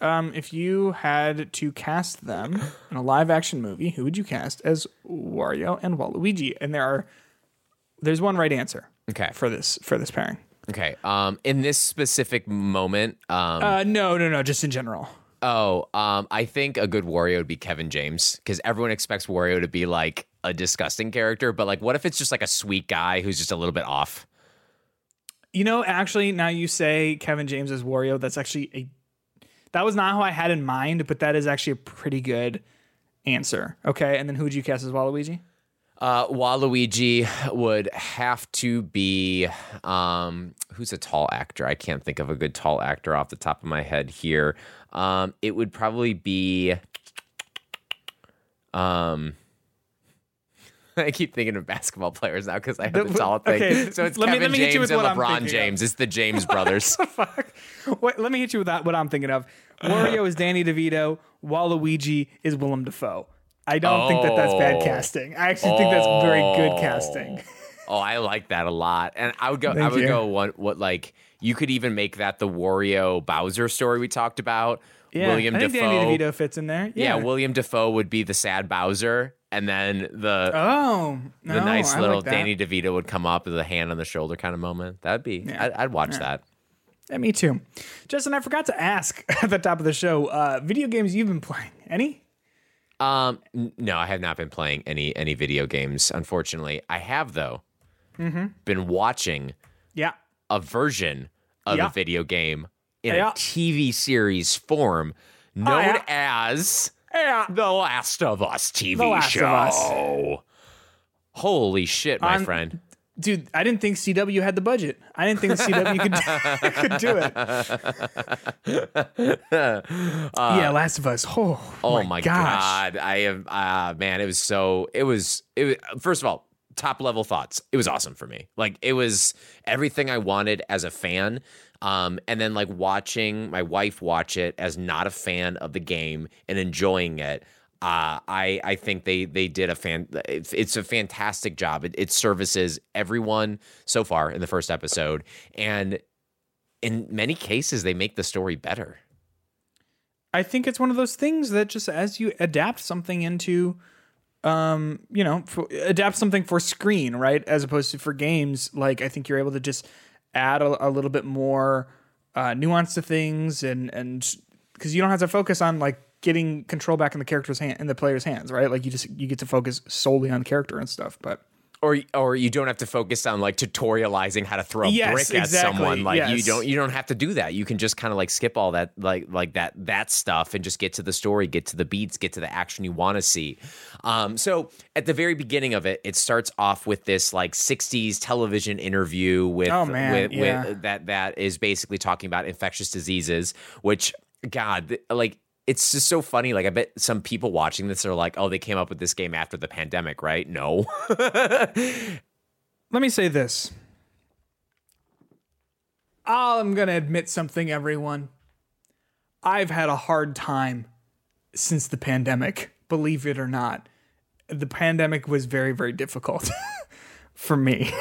Um, if you had to cast them in a live action movie, who would you cast as Wario and Waluigi? And there are there's one right answer Okay. for this for this pairing. Okay. Um, in this specific moment, um, Uh, no, no, no, just in general. Oh, um, I think a good Wario would be Kevin James because everyone expects Wario to be like a disgusting character, but like, what if it's just like a sweet guy who's just a little bit off? You know, actually, now you say Kevin James as Wario. That's actually a that was not how I had in mind, but that is actually a pretty good answer. Okay, and then who would you cast as Waluigi? Uh, Waluigi would have to be um, who's a tall actor? I can't think of a good tall actor off the top of my head here. Um, it would probably be. Um, I keep thinking of basketball players now because I have the The- tall thing. okay, so it's let me- Kevin let me hit you James with and what I'm LeBron of. James. It's the James brothers. Fuck. Wait, let me hit you with that. What I'm thinking of. Wario is Danny DeVito. Waluigi is Willem Dafoe. I don't think that that's bad Oh. casting. I actually think that's very good casting. Oh, oh I like that a lot. And I would go I would you. go one what like you could even make that the Wario Bowser story we talked about. Yeah, William I think Dafoe. Danny DeVito fits in there. yeah. Yeah. William Dafoe would be the sad Bowser and then the oh, no, the nice I little like. Danny DeVito would come up with a hand on the shoulder kind of moment. That'd be I'd, I'd watch that. Yeah, me too. Justin, I forgot to ask at the top of the show. Uh, video games you've been playing? Any? Um, no, I have not been playing any any video games. Unfortunately, I have though Mm-hmm. been watching Yeah. a version of Yeah. a video game in Yeah. a TV series form known yeah. as Yeah. The Last of Us TV show. Us. Holy shit, my I'm- friend. Dude, I didn't think CW had the budget. I didn't think CW could, could do it. yeah, Last of Us. Oh, Uh, Oh my, gosh. god. I am uh man, it was so it was it was first of all, top level thoughts. It was awesome for me. Like it was everything I wanted as a fan. Um, and then like watching my wife watch it as not a fan of the game and enjoying it. Uh, I I think they they did a fan. It's, a fantastic job. It, it services everyone so far in the first episode, and in many cases they make the story better. I think it's one of those things that just as you adapt something into, um, you know, for, adapt something for screen, right, as opposed to for games. Like I think you're able to just add a, a little bit more uh, nuance to things, and and because you don't have to focus on like getting control back in the character's hand in the player's hands, right? Like you just you get to focus solely on character and stuff. But or or you don't have to focus on like tutorializing how to throw a Yes, brick at exactly, someone like you yes. don't you don't have to do that you can just kind of like skip all that like like that that stuff and just get to the story get to the beats get to the action you want to see um so at the very beginning of it it starts off with this like 60s television interview with Oh, man, with, yeah. with that that is basically talking about infectious diseases which god like it's just so funny. Like, I bet some people watching this are like, oh, they came up with this game after the pandemic, right? No. Let me say this. I'm going to admit something, everyone. I've had a hard time since the pandemic, believe it or not. The pandemic was very, very difficult for me.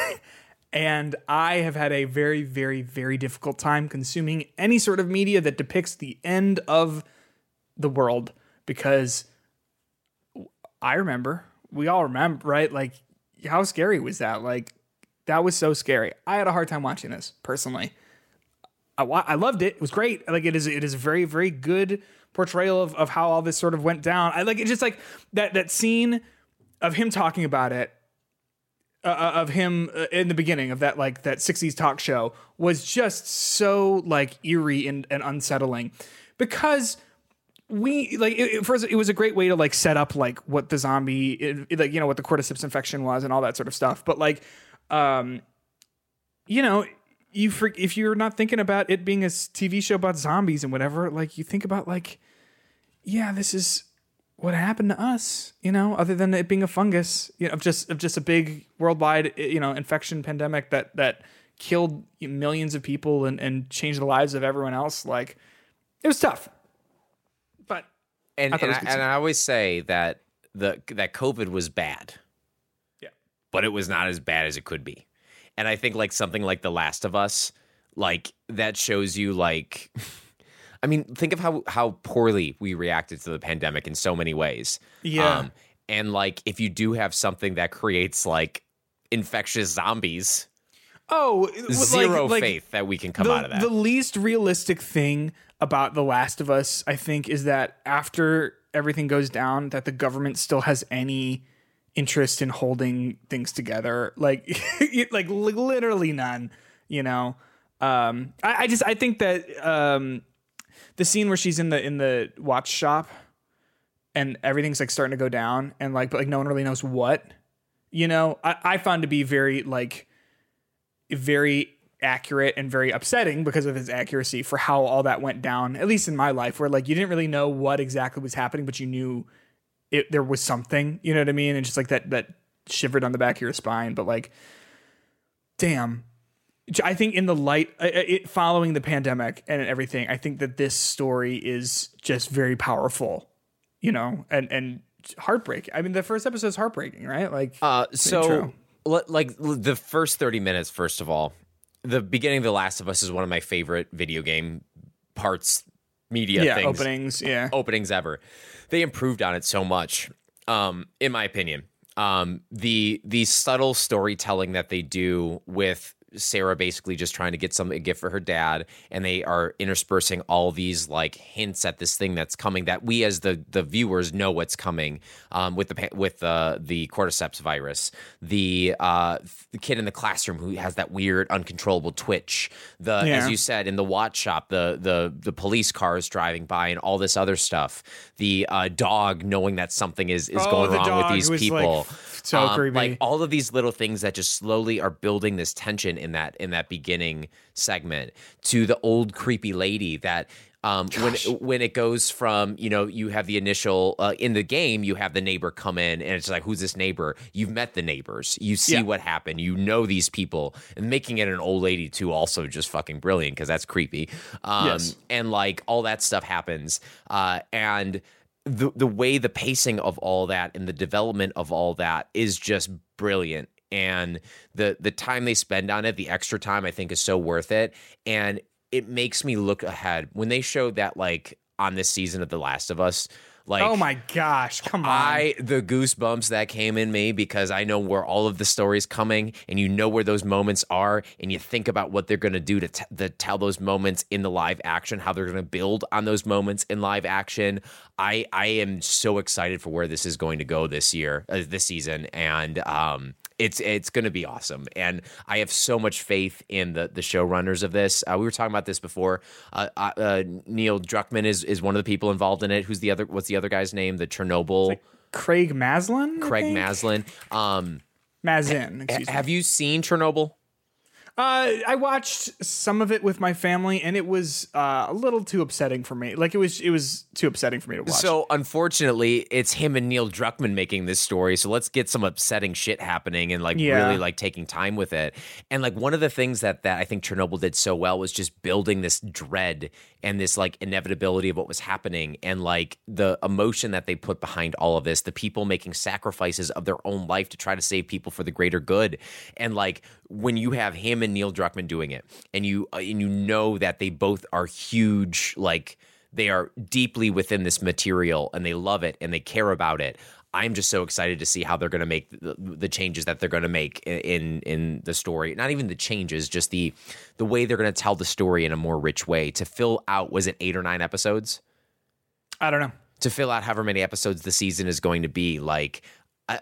And I have had a very, very, very difficult time consuming any sort of media that depicts the end of the world because I remember, we all remember, right? Like, how scary was that? Like, that was so scary. I had a hard time watching this personally. I, I loved it. It was great. Like, it is, it is a very, very good portrayal of, of how all this sort of went down. I like it just like that, that scene of him talking about it uh, of him uh, in the beginning of that like that 60s talk show was just so like eerie and, and unsettling because we like it, first it was a great way to like set up like what the zombie it, like you know what the cordyceps infection was and all that sort of stuff but like um you know you if you're not thinking about it being a TV show about zombies and whatever like you think about like yeah this is what happened to us, you know, other than it being a fungus, you know, of just of just a big worldwide, you know, infection pandemic that that killed millions of people and and changed the lives of everyone else. Like, it was tough, and I and, I, and I always say that the that COVID was bad, yeah, but it was not as bad as it could be. And I think like something like The Last of Us, like that shows you like I mean, think of how how poorly we reacted to the pandemic in so many ways. Um, Yeah. and like if you do have something that creates like infectious zombies, oh, it was zero like- like, faith that we can come the, out of that. The least realistic thing about The Last of Us, I think, is that after everything goes down, that the government still has any interest in holding things together. Like, like literally none. You know, um, I, I just I think that um, the scene where she's in the in the watch shop and everything's like starting to go down, and like but like no one really knows what. You know, I, I found to be very like very accurate and very upsetting because of his accuracy for how all that went down at least in my life where like you didn't really know what exactly was happening but you knew it there was something you know what i mean? And just like that that shivered on the back of your spine but like damn. I think in the light uh, it following the pandemic and everything i think that this story is just very powerful you know and and heartbreaking i mean the first episode is heartbreaking right? Like Uh, so, le- like l- the first thirty minutes. First of all, the beginning of The Last of Us is one of my favorite video game parts, media yeah things, openings yeah openings ever. They improved on it so much, um, in my opinion. Um, the the subtle storytelling that they do with Sarah basically just trying to get something a gift for her dad, and they are interspersing all these like hints at this thing that's coming that we as the the viewers know what's coming um, with the with the the cordyceps virus, the uh, the kid in the classroom who has that weird uncontrollable twitch, the Yeah. as you said in the watch shop, the the the police cars driving by and all this other stuff, the uh, dog knowing that something is is Oh, going wrong with these was, like, people. So Um, creepy. Like all of these little things that just slowly are building this tension in that in that beginning segment. To the old creepy lady that um, when when it goes from you know you have the initial uh, in the game you have the neighbor come in and it's like who's this neighbor? You've met the neighbors. You see Yeah. what happened. You know these people. And making it an old lady too also just fucking brilliant because that's creepy. Um, Yes. and like all that stuff happens uh, and the the way the pacing of all that and the development of all that is just brilliant. And the the time they spend on it the extra time i think is so worth it. And it makes me look ahead. When they showed that like on this season of the last of us Like oh my gosh, come on. I the goosebumps that came in me because I know where all of the stories coming, and you know where those moments are, and you think about what they're going to do to, t- to tell those moments in the live action, how they're going to build on those moments in live action. I I am so excited for where this is going to go this year, uh, this season, and um, it's it's going to be awesome, and I have so much faith in the the showrunners of this. Uh, we were talking about this before. Uh, uh, uh, Neil Druckmann is is one of the people involved in it. Who's the other? What's the other guy's name? The Chernobyl. Craig Maslin. Craig? Maslin. Um, Mazin. Excuse me. have you seen Chernobyl? Uh, I watched some of it with my family, and it was uh, a little too upsetting for me. Like it was, it was too upsetting for me to watch. So unfortunately, it's him and Neil Druckmann making this story. So let's get some upsetting shit happening and like Yeah. really like taking time with it. And like one of the things that that I think Chernobyl did so well was just building this dread and this like inevitability of what was happening and like the emotion that they put behind all of this, the people making sacrifices of their own life to try to save people for the greater good. And like when you have him and Neil Druckmann doing it and you uh, and you know that they both are huge like they are deeply within this material and they love it and they care about it. I'm just so excited to see how they're going to make the, the changes that they're going to make in in the story. Not even the changes, just the the way they're going to tell the story in a more rich way to fill out. Was it eight or nine episodes? I don't know. To fill out however many episodes the season is going to be, like.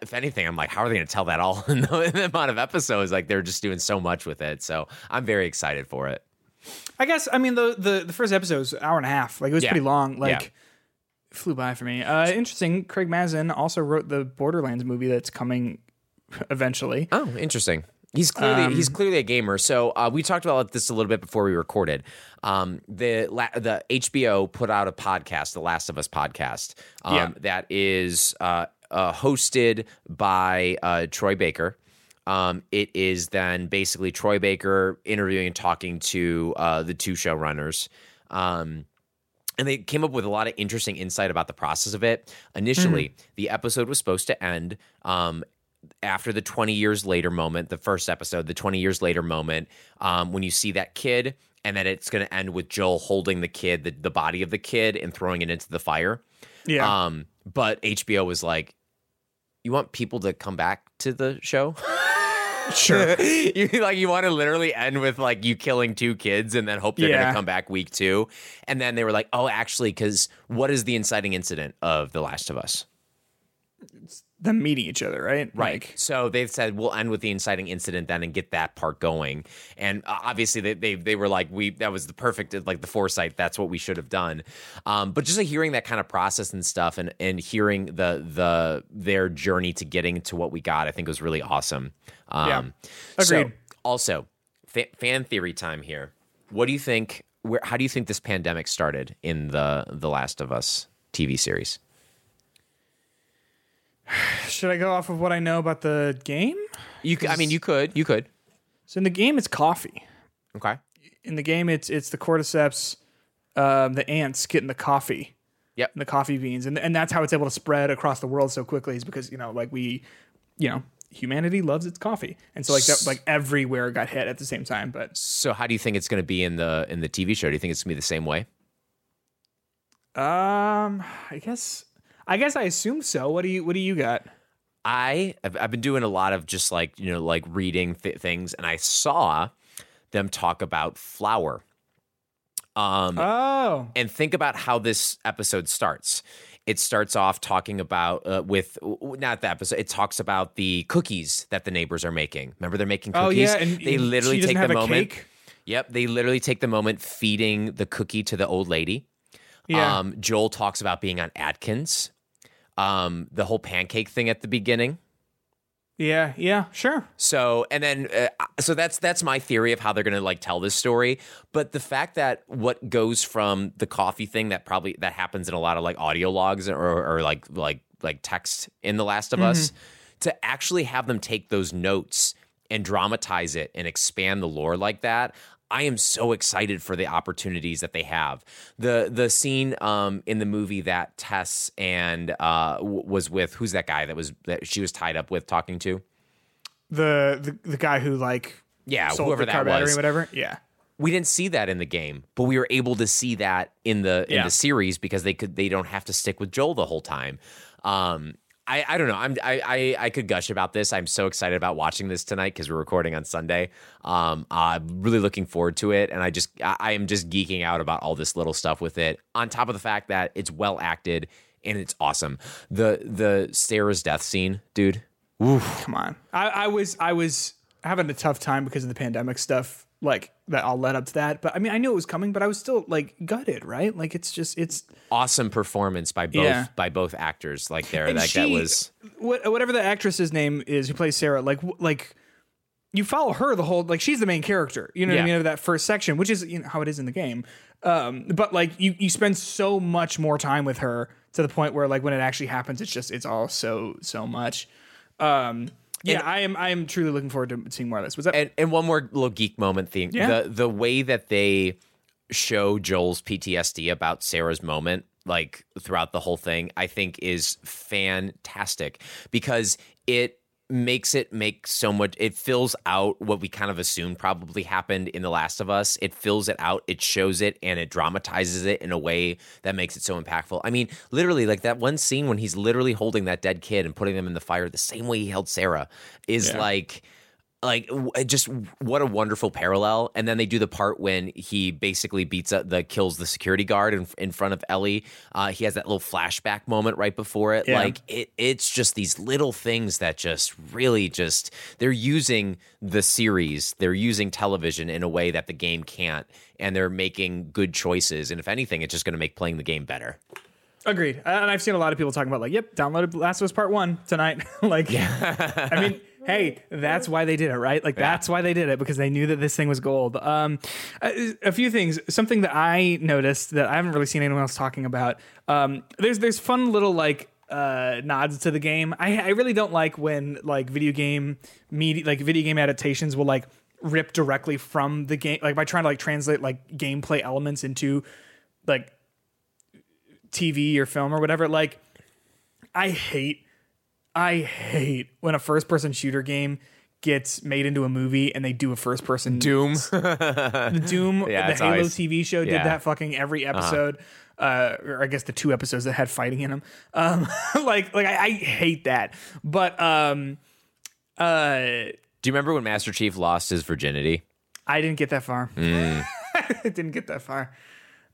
If anything, I'm like, how are they going to tell that all in the, in the amount of episodes? Like, they're just doing so much with it. So I'm very excited for it. I guess I mean the the, the first episode was an hour and a half. Like it was Yeah. pretty long. Like Yeah. flew by for me. Uh, interesting. Craig Mazin also wrote the Borderlands movie that's coming eventually. Oh, interesting. He's clearly Um, he's clearly a gamer. So uh, we talked about this a little bit before we recorded. Um, the the HBO put out a podcast, the Last of Us podcast, um, Yeah. that is uh, uh, hosted by uh, Troy Baker. Um, it is then basically Troy Baker interviewing and talking to uh, the two showrunners. Um, and they came up with a lot of interesting insight about the process of it. Initially, the episode was supposed to end um, after the 20 years later moment, the first episode, the 20 years later moment, um, when you see that kid, and then it's going to end with Joel holding the kid, the, the body of the kid, and throwing it into the fire. Yeah. Um, but HBO was like, you want people to come back to the show? sure. you like you want to literally end with like you killing two kids and then hope they're Yeah. gonna come back week two. And then they were like, oh, actually, because what is the inciting incident of The Last of Us? Them meeting each other, right? Right. Like, so they've said we'll end with the inciting incident then and get that part going. And uh, obviously they, they they were like we that was the perfect like the foresight. That's what we should have done. Um, but just like hearing that kind of process and stuff and and hearing the the their journey to getting to what we got, I think was really awesome. Um, Yeah. so- Agreed. also, fa- fan theory time here. What do you think? Where how do you think this pandemic started in the the Last of Us TV series? Should I go off of what I know about the game? You, c- I mean, you could, you could. So in the game, it's coffee. Okay. In the game, it's it's the cordyceps, um, the ants getting the coffee. Yep. And the coffee beans, and and that's how it's able to spread across the world so quickly. Is because you know, like we, you know, humanity loves its coffee, and so like that, like everywhere got hit at the same time. But So how do you think it's going to be in the in the TV show? Do you think it's going to be the same way? um, I guess I guess I assume so. What do you What do you got? I I've, I've been doing a lot of just like you know like reading th- things, and I saw them talk about flour. Um, Oh, and think about how this episode starts. It starts off talking about uh, with not the episode. It talks about the cookies that the neighbors are making. Remember, they're making oh cookies. yeah, and they literally she take have the a moment. Cake? Yep, they literally take the moment feeding the cookie to the old lady. Yeah, Um, Joel talks about being on Atkins. Um, the whole pancake thing at the beginning. yeah, yeah. Sure. So and then uh, so that's that's my theory of how they're gonna like tell this story. But the fact that what goes from the coffee thing that probably that happens in a lot of like audio logs or, or like like like text in The Last of Us to actually have them take those notes and dramatize it and expand the lore like that. I am so excited for the opportunities that they have. The the scene um, in the movie that Tess and uh, w- was with who's that guy that was that she was tied up with talking to? The the the guy who like Yeah, sold whoever the car that battery, was. whatever. Yeah. we didn't see that in the game, but we were able to see that in the in Yeah. the series because they could they don't have to stick with Joel the whole time. Um, I, I don't know. I'm I, I I could gush about this. I'm so excited about watching this tonight because we're recording on Sunday. Um, I'm really looking forward to it, and I just I, I am just geeking out about all this little stuff with it. On top of the fact that it's well acted and it's awesome. The the Sarah's death scene, dude. Come on. I, I was I was having a tough time because of the pandemic stuff, like that all led up to that. But I mean, I knew it was coming, but I was still like gutted, right? Like it's just it's Awesome performance by both Yeah. by both actors. Like there, And like that she- was what, whatever the actress's name is who plays Sarah. Like like you follow her the whole like she's the main character. You know what I mean? Of that first section, which is you know how it is in the game. Um, but like you you spend so much more time with her to the point where like when it actually happens, it's just it's all so so much. Um, yeah, I am I am truly looking forward to seeing more of this. Was that and and one more little geek moment thing. Yeah. The the way that they show Joel's PTSD about Sarah's moment, like throughout the whole thing, I think is fantastic because it makes it make so much it fills out what we kind of assumed probably happened in the last of us it fills it out it shows it and it dramatizes it in a way that makes it so impactful i mean literally like that one scene when he's literally holding that dead kid and putting them in the fire the same way he held sarah is Yeah. like like just what a wonderful parallel and then they do the part when he basically beats up the kills the security guard in, in front of ellie uh, he has that little flashback moment right before it Yeah. like it, it's just these little things that just really just they're using the series they're using television in a way that the game can't and they're making good choices and if anything it's just going to make playing the game better Agreed. And I've seen a lot of people talking about like, yep, downloaded Last of Us Part One tonight. like, I mean, hey, that's why they did it, right? Like, that's why they did it because they knew that this thing was gold. Um, a, a few things. Something that I noticed that I haven't really seen anyone else talking about. Um, there's there's fun little like uh nods to the game. I I really don't like when like video game media like video game adaptations will like rip directly from the game like by trying to like translate like gameplay elements into like TV or film or whatever. Like, I hate, I hate when a first person shooter game gets made into a movie and they do a first person doom the Doom, Yeah, the Halo always- TV show did yeah. that fucking every episode. Uh, or I guess the two episodes that had fighting in them. Um, like, like I, I hate that. But um, uh, do you remember when master chief lost his virginity I didn't get that far. Mm. I didn't get that far.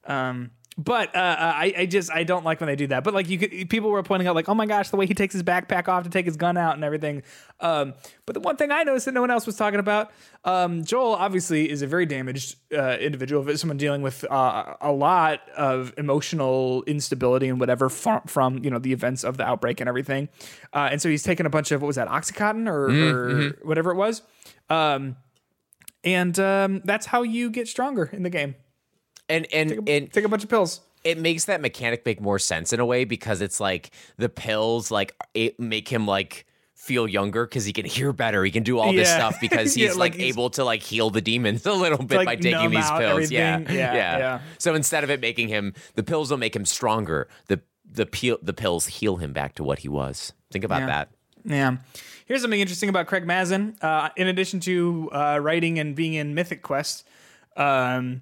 Um, but uh, uh, I, I just I don't like when they do that. But like you could, people were pointing out like, oh my gosh, the way he takes his backpack off to take his gun out and everything. Um, but the one thing I noticed that no one else was talking about, um, Joel obviously is a very damaged uh, individual, but someone dealing with uh, a lot of emotional instability and whatever from, from you know the events of the outbreak and everything. Uh, and so he's taken a bunch of what was that oxycontin or, or whatever it was. Um, and um, that's how you get stronger in the game. And and and Take a bunch of pills. it makes that mechanic make more sense in a way because it's like the pills like it make him like feel younger because he can hear better he can do all this stuff because he's Yeah, like, like he's- able to like heal the demons a little bit like, by taking these pills yeah. everything. Yeah, yeah. so instead of it making him the pills will make him stronger the the peel the pills heal him back to what he was think about Yeah. that Yeah. Here's something interesting about Craig Mazin. Uh, in addition to uh, writing and being in Mythic Quest, um,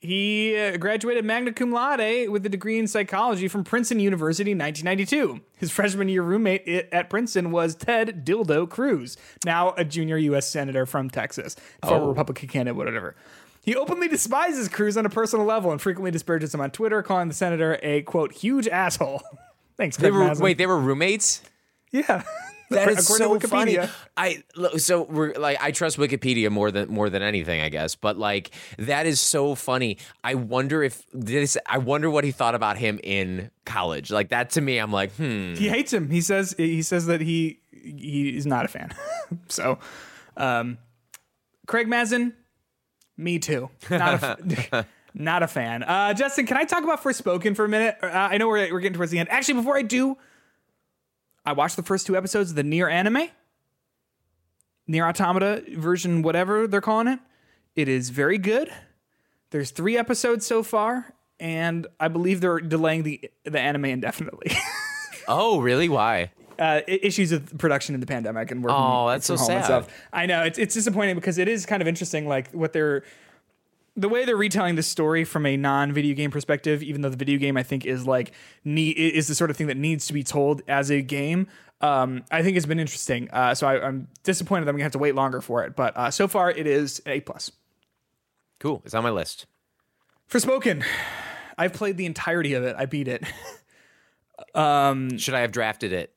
he uh, graduated magna cum laude with a degree in psychology from Princeton University in 1992. His freshman year roommate at Princeton was Ted Dildo Cruz, now a junior U.S. senator from Texas, former Oh. Republican candidate, whatever. He openly despises Cruz on a personal level and frequently disparages him on Twitter, calling the senator a quote huge asshole. Thanks, they were wait they were roommates yeah. That is so funny. Wikipedia. I look, so we're like I trust Wikipedia more than more than anything, I guess. But like that is so funny. I wonder if this. I wonder what he thought about him in college. Like that to me, I'm like, hmm. he hates him. He says he says that he he is not a fan. so, um, Craig Mazin, me too. Not a not a fan. Uh, Justin, can I talk about Forspoken for a minute? Uh, I know we're we're getting towards the end. Actually, before I do, I watched the first two episodes of the NieR anime, NieR Automata version, whatever they're calling it. It is very good. There's three episodes so far, and I believe they're delaying the the anime indefinitely. Oh, really? Why? uh, issues of production in the pandemic and working. Oh, that's from so home and sad. stuff. I know it's it's disappointing because it is kind of interesting, like what they're the way they're retelling the story from a non-video game perspective, even though the video game I think is like is the sort of thing that needs to be told as a game. Um, I think it's been interesting. Uh, so I, I'm disappointed that I'm gonna have to wait longer for it, but uh, so far it is an A plus. Cool. It's on my list. Forspoken, I've played the entirety of it. I beat it. Should I have drafted it?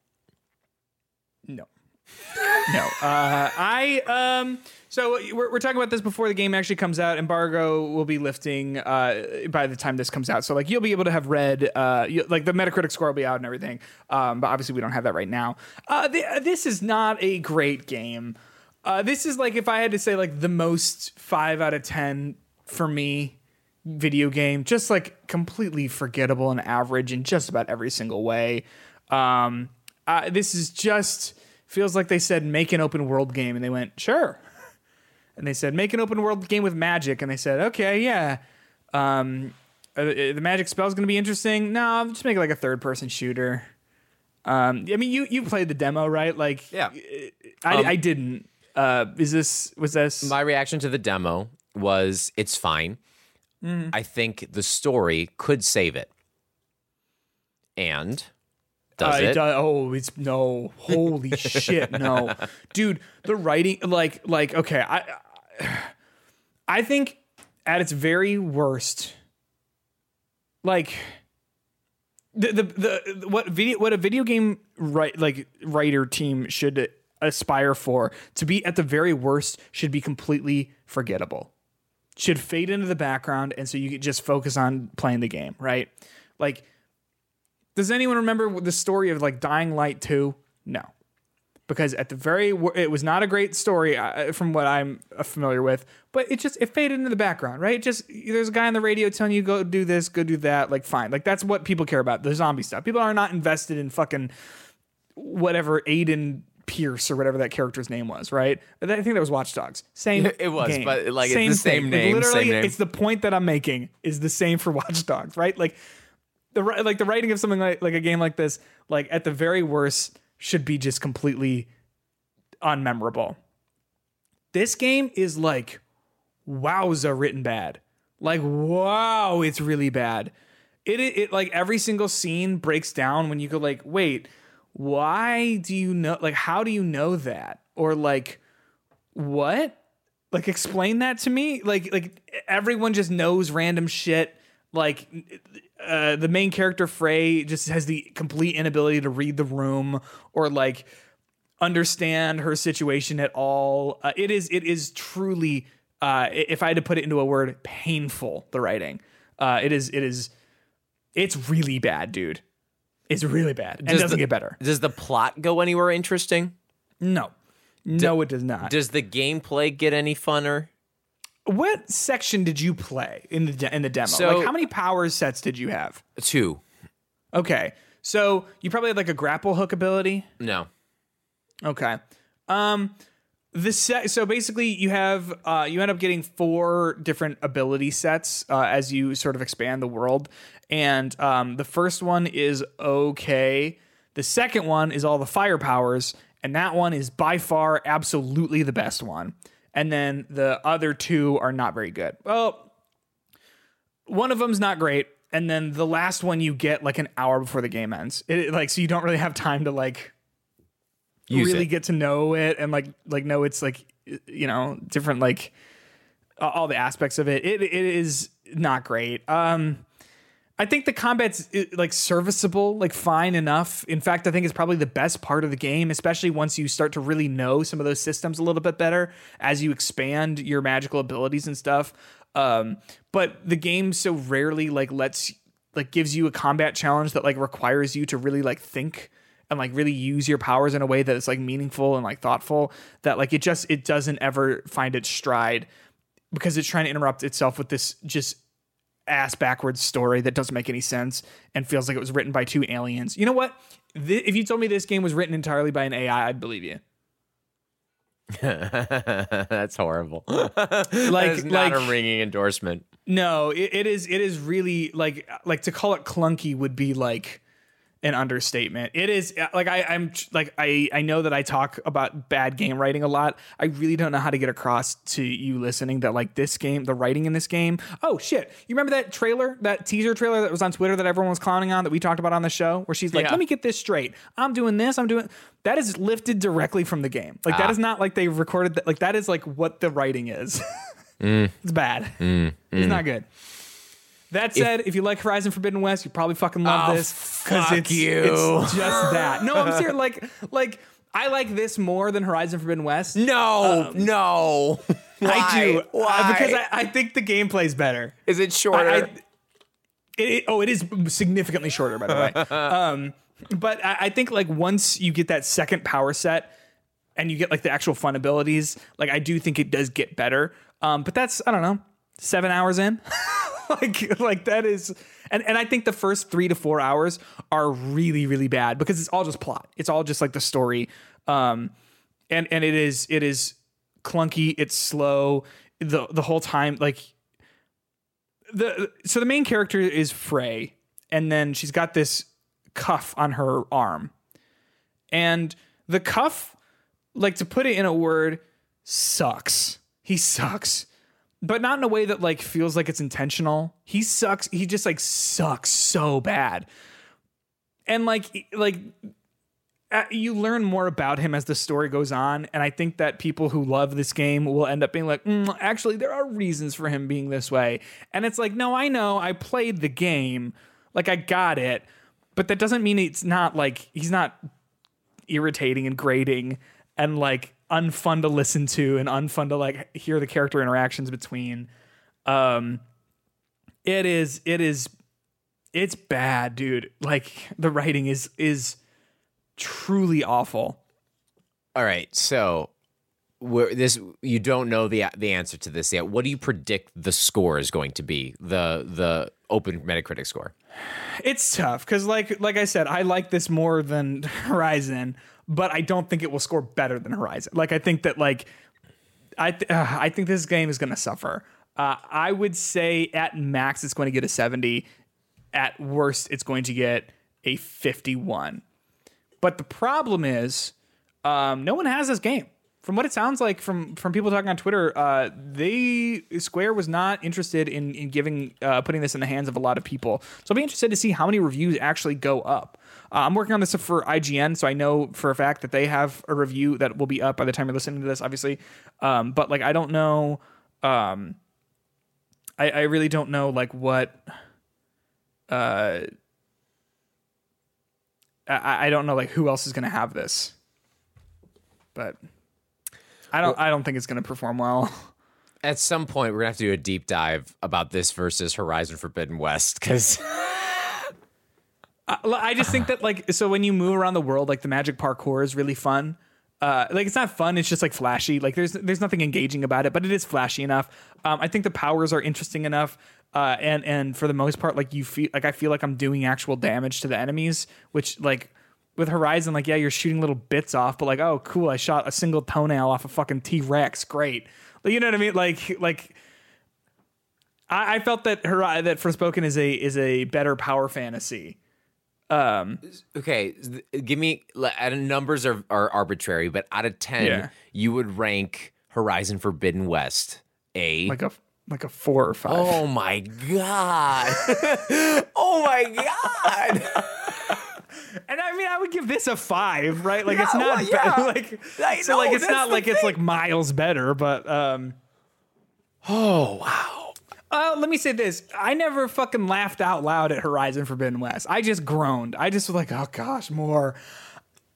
No. Uh, I um. So we're, we're talking about this before the game actually comes out. Embargo will be lifting uh, by the time this comes out. So like you'll be able to have read uh, you, like the Metacritic score will be out and everything. Um, but obviously we don't have that right now. Uh, th- this is not a great game. Uh, this is like if I had to say like the most five out of ten for me video game, just like completely forgettable and average in just about every single way. Um, uh, this is just feels like they said make an open world game, and they went sure. And they said make an open world game with magic, and they said okay, yeah. Um, uh, the magic spell is gonna be interesting. No, just make it like a third person shooter. Um, I mean, you you played the demo, right? Like, Yeah. I, Um, I didn't. Uh, is this was this? My reaction to the demo was it's fine. I think the story could save it. And does Uh, it? oh, it's no. Holy shit, no, dude. The writing, like, like, okay, I, I think at its very worst, like, the the the what video what a video game right like writer team should aspire for to be at the very worst should be completely forgettable should fade into the background and so you could just focus on playing the game right like does anyone remember the story of like Dying Light 2? No. Because at the very it was not a great story uh, from what I'm uh, familiar with, but it just it faded into the background, right? It just there's a guy on the radio telling you go do this, go do that, like fine. Like that's what people care about, the zombie stuff. People are not invested in fucking whatever Aiden Pearce or whatever that character's name was, right? I think that was Watch Dogs. Same. It was, game. but, like, it's the same thing. name, Like, literally, same name. it's the point that I'm making is the same for Watch Dogs, right? Like the like the writing of something like like a game like this, like at the very worst, should be just completely unmemorable. This game is like wowza written bad. Like wow, it's really bad. It, it it like every single scene breaks down when you go like, wait, why do you know like how do you know that? Or like what? Like explain that to me? Like like everyone just knows random shit. Like uh, the main character Frey just has the complete inability to read the room or like understand her situation at all. Uh, it is it is truly uh, if I had to put it into a word, painful. The writing, uh, it is it is it's really bad, dude. It's really bad. And it Does doesn't the- get better. Does the plot go anywhere interesting? No, no, it does not. Does the gameplay get any funner? What section did you play in the de- in the demo? So- like how many power sets did you have? Two. Okay, so you probably had like a grapple hook ability. No. Okay. Um the set so basically you have uh you end up getting four different ability sets uh, as you sort of expand the world and um the first one is okay. The second one is all the fire powers and that one is by far absolutely the best one. And then the other two are not very good. Well, one of them's not great and then the last one you get like an hour before the game ends. It like so you don't really have time to like Use really it. get to know it and like like know it's like you know different like all the aspects of it. It it is not great. Um, I think the combat's uh, like serviceable, like fine enough. In fact, I think it's probably the best part of the game, especially once you start to really know some of those systems a little bit better as you expand your magical abilities and stuff. Um, but the game so rarely like lets like gives you a combat challenge that like requires you to really like think and like really use your powers in a way that is like meaningful and like thoughtful that like it just it doesn't ever find its stride because it's trying to interrupt itself with this just ass backwards story that doesn't make any sense and feels like it was written by two aliens. You know what? Th- if you told me this game was written entirely by an AI, I'd believe you. That's horrible. Like- that not like- a ringing endorsement. No, it, it is. It is really like like to call it clunky would be like an understatement. It is uh, like I, I'm like I I know that I talk about bad game writing a lot. I really don't know how to get across to you listening that like this game, the writing in this game. Oh shit! You remember that trailer, that teaser trailer that was on Twitter that everyone was clowning on that we talked about on the show, where she's like, Yeah. "Let me get this straight. I'm doing this. I'm doing." That is lifted directly from the game. Like that ah. is not like they recorded. That, like that is like what the writing is. Mm. It's bad. Mm. It's not mm. good. That said, if, you like Horizon Forbidden West, you probably fucking love Oh, this fuck it's, it's just that. No, I'm serious. Like, like I like this more than Horizon Forbidden West. No, no. I do uh, Why? because I, I think the gameplay's better. is it shorter? I, I- it, it- oh, it is significantly shorter, by the way. um, but I, I think like once you get that second power set and you get like the actual fun abilities, like I do think it does get better. Um, but that's I don't know, seven hours in. like like that is and, and I think the first three to four hours are really, really bad because it's all just plot. It's all just like the story. Um and and it is it is clunky, it's slow the the whole time like the so the main character is Frey, and then she's got this cuff on her arm, and the cuff, like to put it in a word, sucks. He sucks, but not in a way that like feels like it's intentional. He sucks. He just like sucks so bad, and like like uh, you learn more about him as the story goes on and i think that people who love this game will end up being like mm, actually there are reasons for him being this way and it's like no i know i played the game like i got it but that doesn't mean it's not like he's not irritating and grating and like unfun to listen to and unfun to like hear the character interactions between um it is it is it's bad dude like the writing is is truly awful. All right, so where this you don't know the the answer to this yet. What do you predict the score is going to be? The the open Metacritic score. It's tough because, like, like I said, I like this more than Horizon, but I don't think it will score better than Horizon. Like, I think that, like, I th- uh, I think this game is going to suffer. Uh, I would say at max it's going to get a seventy. At worst, it's going to get a fifty-one. But the problem is, um, no one has this game. From what it sounds like from from people talking on Twitter, uh, they Square was not interested in in giving uh, putting this in the hands of a lot of people. So I'll be interested to see how many reviews actually go up. Uh, I'm working on this for IGN, so I know for a fact that they have a review that will be up by the time you're listening to this, obviously. Um, but like, I don't know. Um, I, I really don't know like what. Uh, I, I don't know like who else is going to have this, but I don't. I don't think it's going to perform well. At some point, we're gonna have to do a deep dive about this versus Horizon Forbidden West because I, just think that like so when you move around the world, like the magic parkour is really fun. Uh, like it's not fun; it's just like flashy. Like there's there's nothing engaging about it, but it is flashy enough. Um, I think the powers are interesting enough, uh, and and for the most part, like you feel like I feel like I'm doing actual damage to the enemies, which like with Horizon, like yeah, you're shooting little bits off, but like oh cool, I shot a single toenail off a fucking T Rex, great. Like, you know what I mean? Like like I, felt that Hori- that Forspoken is a is a better power fantasy. Okay, give me le- and numbers are, are arbitrary, but out of ten, Yeah. you would rank Horizon Forbidden West a like a like a four or five. Oh my god! oh my god! And I mean, I would give this a five, right? Like it's not well, be- like I so know, like it's not the like it's like miles better, but um. Oh wow! Uh, let me say this: I never fucking laughed out loud at Horizon Forbidden West. I just groaned. I just was like, "Oh gosh, more."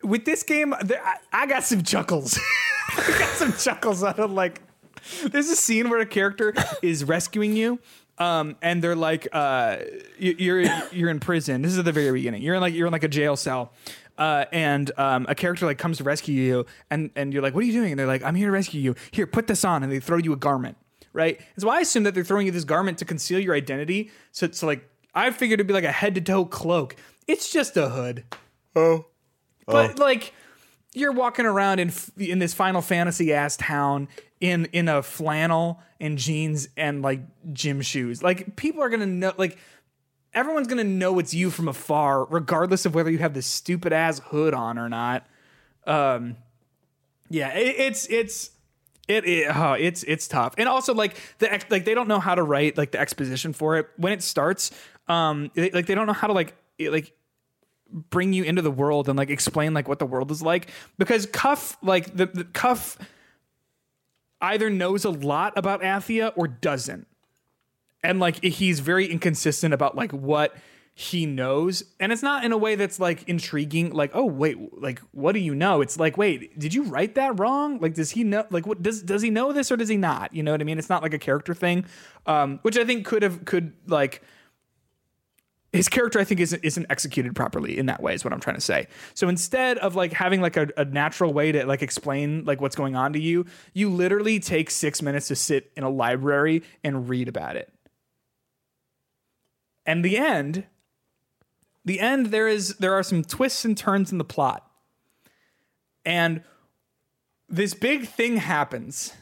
With this game, there, I, I got some chuckles. I got some chuckles out of like. There's a scene where a character is rescuing you, um, and they're like, uh, you, "You're you're in prison." This is at the very beginning. You're in like you're in like a jail cell. Uh, and um, a character like comes to rescue you, and and you're like, "What are you doing?" And they're like, "I'm here to rescue you. Here, put this on," and they throw you a garment right? And so I assume that they're throwing you this garment to conceal your identity. So it's like I figured it'd be like a head to toe cloak. It's just a hood. Oh, but like you're walking around in in this Final Fantasy ass town in in a flannel and jeans and like gym shoes. Like people are gonna know like. everyone's gonna know it's you from afar, regardless of whether you have this stupid ass hood on or not. Um, yeah, it, it's it's it, it oh, it's it's tough, and also like the like they don't know how to write like the exposition for it when it starts. Um, they, like they don't know how to like it, like bring you into the world and like explain like what the world is like because Cuff like the, the Cuff either knows a lot about Athia or doesn't. And like he's very inconsistent about like what he knows. And it's not in a way that's like intriguing, like, oh wait, like what do you know? It's like, wait, did you write that wrong? Like does he know like what does does he know this or does he not? You know what I mean? It's not like a character thing. Um, which I think could have could like his character I think isn't isn't executed properly in that way is what I'm trying to say. So instead of like having like a, a, natural way to like explain like what's going on to you, you literally take six minutes to sit in a library and read about it. And the end, the end there is there are some twists and turns in the plot. And this big thing happens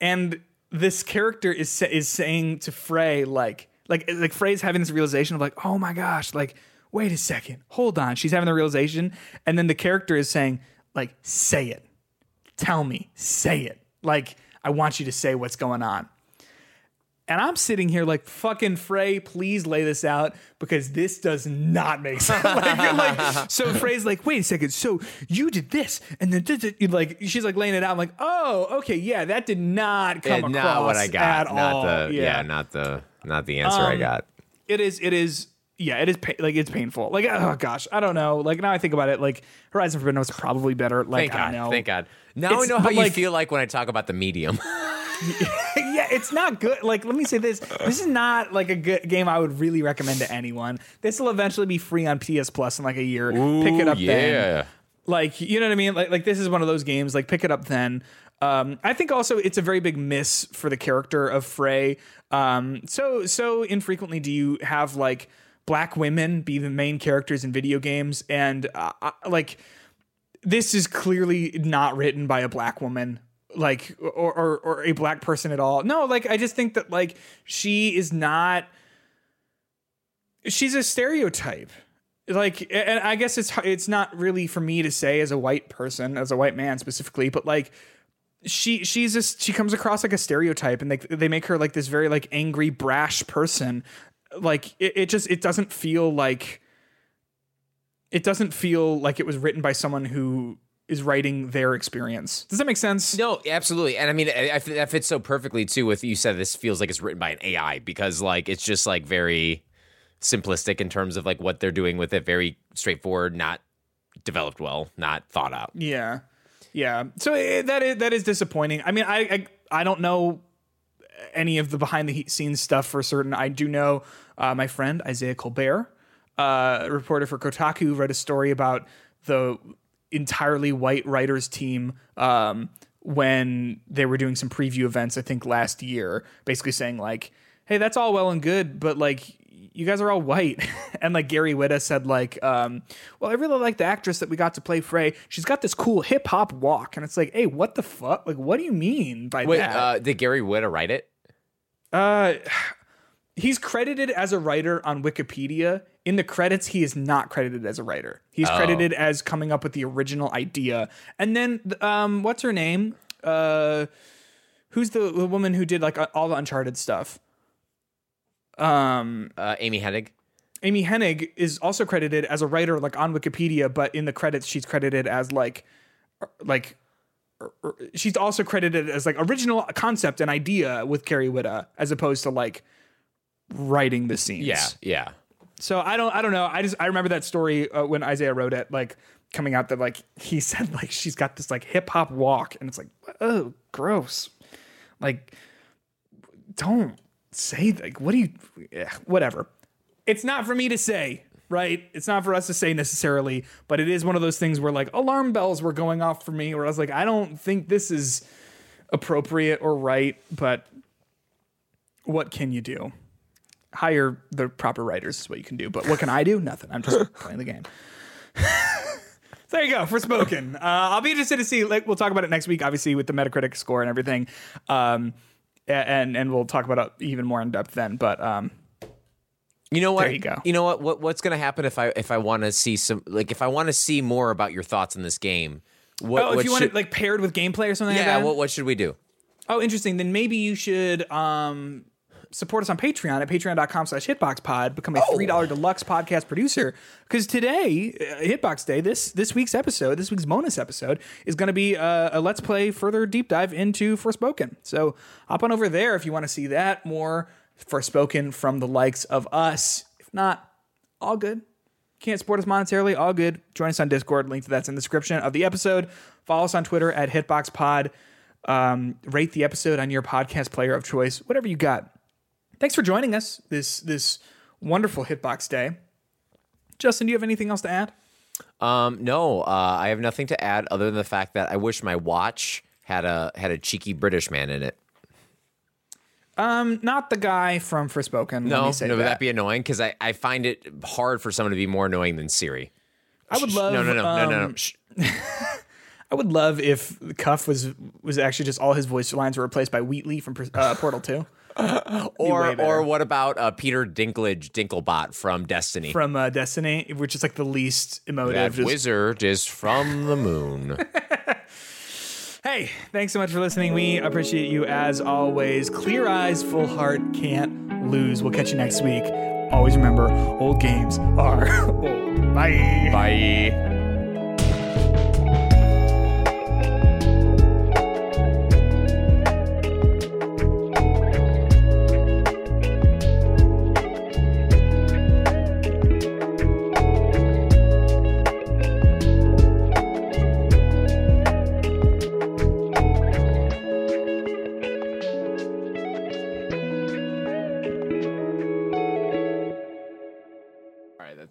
and this character is is saying to Frey like like like Frey's having this realization of like, oh my gosh, like wait a second, hold on. She's having the realization, and then the character is saying like, say it, tell me, say it. Like I want you to say what's going on. And I'm sitting here like, fucking Frey, please lay this out because this does not make sense. like, like, so Frey's like, wait a second. So you did this, and then did it, like she's like laying it out. I'm like, oh, okay, yeah, that did not come Yeah, across not what I got. at not all. the yeah. not the not the answer Um, I got. it is it is yeah it is pa- like it's painful like oh gosh i don't know like now i think about it like horizon forbidden was probably better like Thank i God. know Thank God. Now It's- I know how you like- feel like when I talk about the medium. yeah it's not good. Like let me say this. This is not like a good game i would really recommend to anyone. This will eventually be free on ps plus in like a year. Pick it up then. like you know what i mean? Like, like this is one of those games. Like pick it up then. Um, I think also it's a very big miss for the character of Frey. Um, so so infrequently do you have like black women be the main characters in video games, and uh, I- like this is clearly not written by a black woman like or, or or a black person at all. No like i just think that like she is not she's a stereotype. Like and i guess it's it's not really for me to say as a white person as a white man specifically but like she she's just she comes across like a stereotype and they they make her like this very like angry brash person. Like it, it just it doesn't feel like it doesn't feel like it was written by someone who is writing their experience does that make sense No, absolutely, and I mean I, I, that fits so perfectly too. With you said this feels like it's written by an AI because like it's just like very simplistic in terms of like what they're doing with it. Very straightforward, not developed well, not thought out. Yeah, yeah. So eh, that is that is disappointing. I mean, I I, I don't know any of the behind the scenes stuff for certain. I do know uh, my friend Isaiah Colbert, uh, a reporter for Kotaku, wrote a story about the entirely white writers team um, when they were doing some preview events. I think last year, basically saying like, "Hey, that's all well and good, but like." You guys are all white, and like Gary Whitta said, like, um, well, I really like the actress that we got to play Frey. She's got this cool hip hop walk, and it's like, hey, what the fuck? Like, what do you mean by Wait, that? uh, did Gary Whitta write it? Uh, he's credited as a writer on Wikipedia. In the credits, he is not credited as a writer. He's credited as coming up with the original idea. And then, um, what's her name? Uh, who's the, the woman who did like all the Uncharted stuff? Um, Uh, Amy Hennig. Amy Hennig is also credited as a writer, like on Wikipedia, but in the credits, she's credited as like, like. She's also credited as like original concept and idea with Gary Whitta, as opposed to like writing the scenes. Yeah, yeah. So I don't I don't know. I just I remember that story uh, when Isaiah wrote it like coming out that like he said like she's got this like hip hop walk and it's like oh gross. Like don't say like what do you whatever. It's not for me to say, right? It's not for us to say necessarily, but it is one of those things where like alarm bells were going off for me where I was like I don't think this is appropriate or right, but what can you do? Hire the proper writers is what you can do. But what can I do? Nothing. I'm just playing the game. there you go. Forspoken. Uh, I'll be interested to see. Like we'll talk about it next week, obviously with the Metacritic score and everything, um, and and we'll talk about it even more in depth then. But um, You know what? There you go. You know what? What what's going to happen if I if I want to see some like if I want to see more about your thoughts in this game? What, Oh, what if you want should, it like paired with gameplay or something like yeah, that. what what should we do? Oh, interesting. Then maybe you should um, support us on Patreon at patreon.com slash hitboxpod. Become a Oh. $3 deluxe podcast producer. Because today, uh, Hitbox Day, this this week's episode, this week's bonus episode, is going to be uh, a Let's Play further deep dive into Forspoken. So hop on over there if you want to see that more Forspoken from the likes of us. If not, all good. Can't support us monetarily, all good. Join us on Discord. Link to that's in the description of the episode. Follow us on Twitter at HitboxPod. Um, rate the episode on your podcast player of choice, whatever you got. Thanks for joining us this this wonderful Hitbox Day. Justin, do you have anything else to add? Um, no, uh, I have nothing to add other than the fact that I wish my watch had a had a cheeky British man in it. Um, not the guy from Forspoken. let No, me say no, that. would that be annoying? Because I, I find it hard for someone to be more annoying than Siri. I would love. no, no, no, no, no, um, no. Shh. I would love if Cuff was was actually just all his voice lines were replaced by Wheatley from uh, Portal Two Or or what about uh, Peter Dinklage Dinklebot from Destiny? from uh, Destiny, which is like the least emotive. that just- wizard is from the moon. Hey, thanks so much for listening. We appreciate you as always. Clear eyes, full heart, can't lose. We'll catch you next week. Always remember, old games are old. Bye. Bye.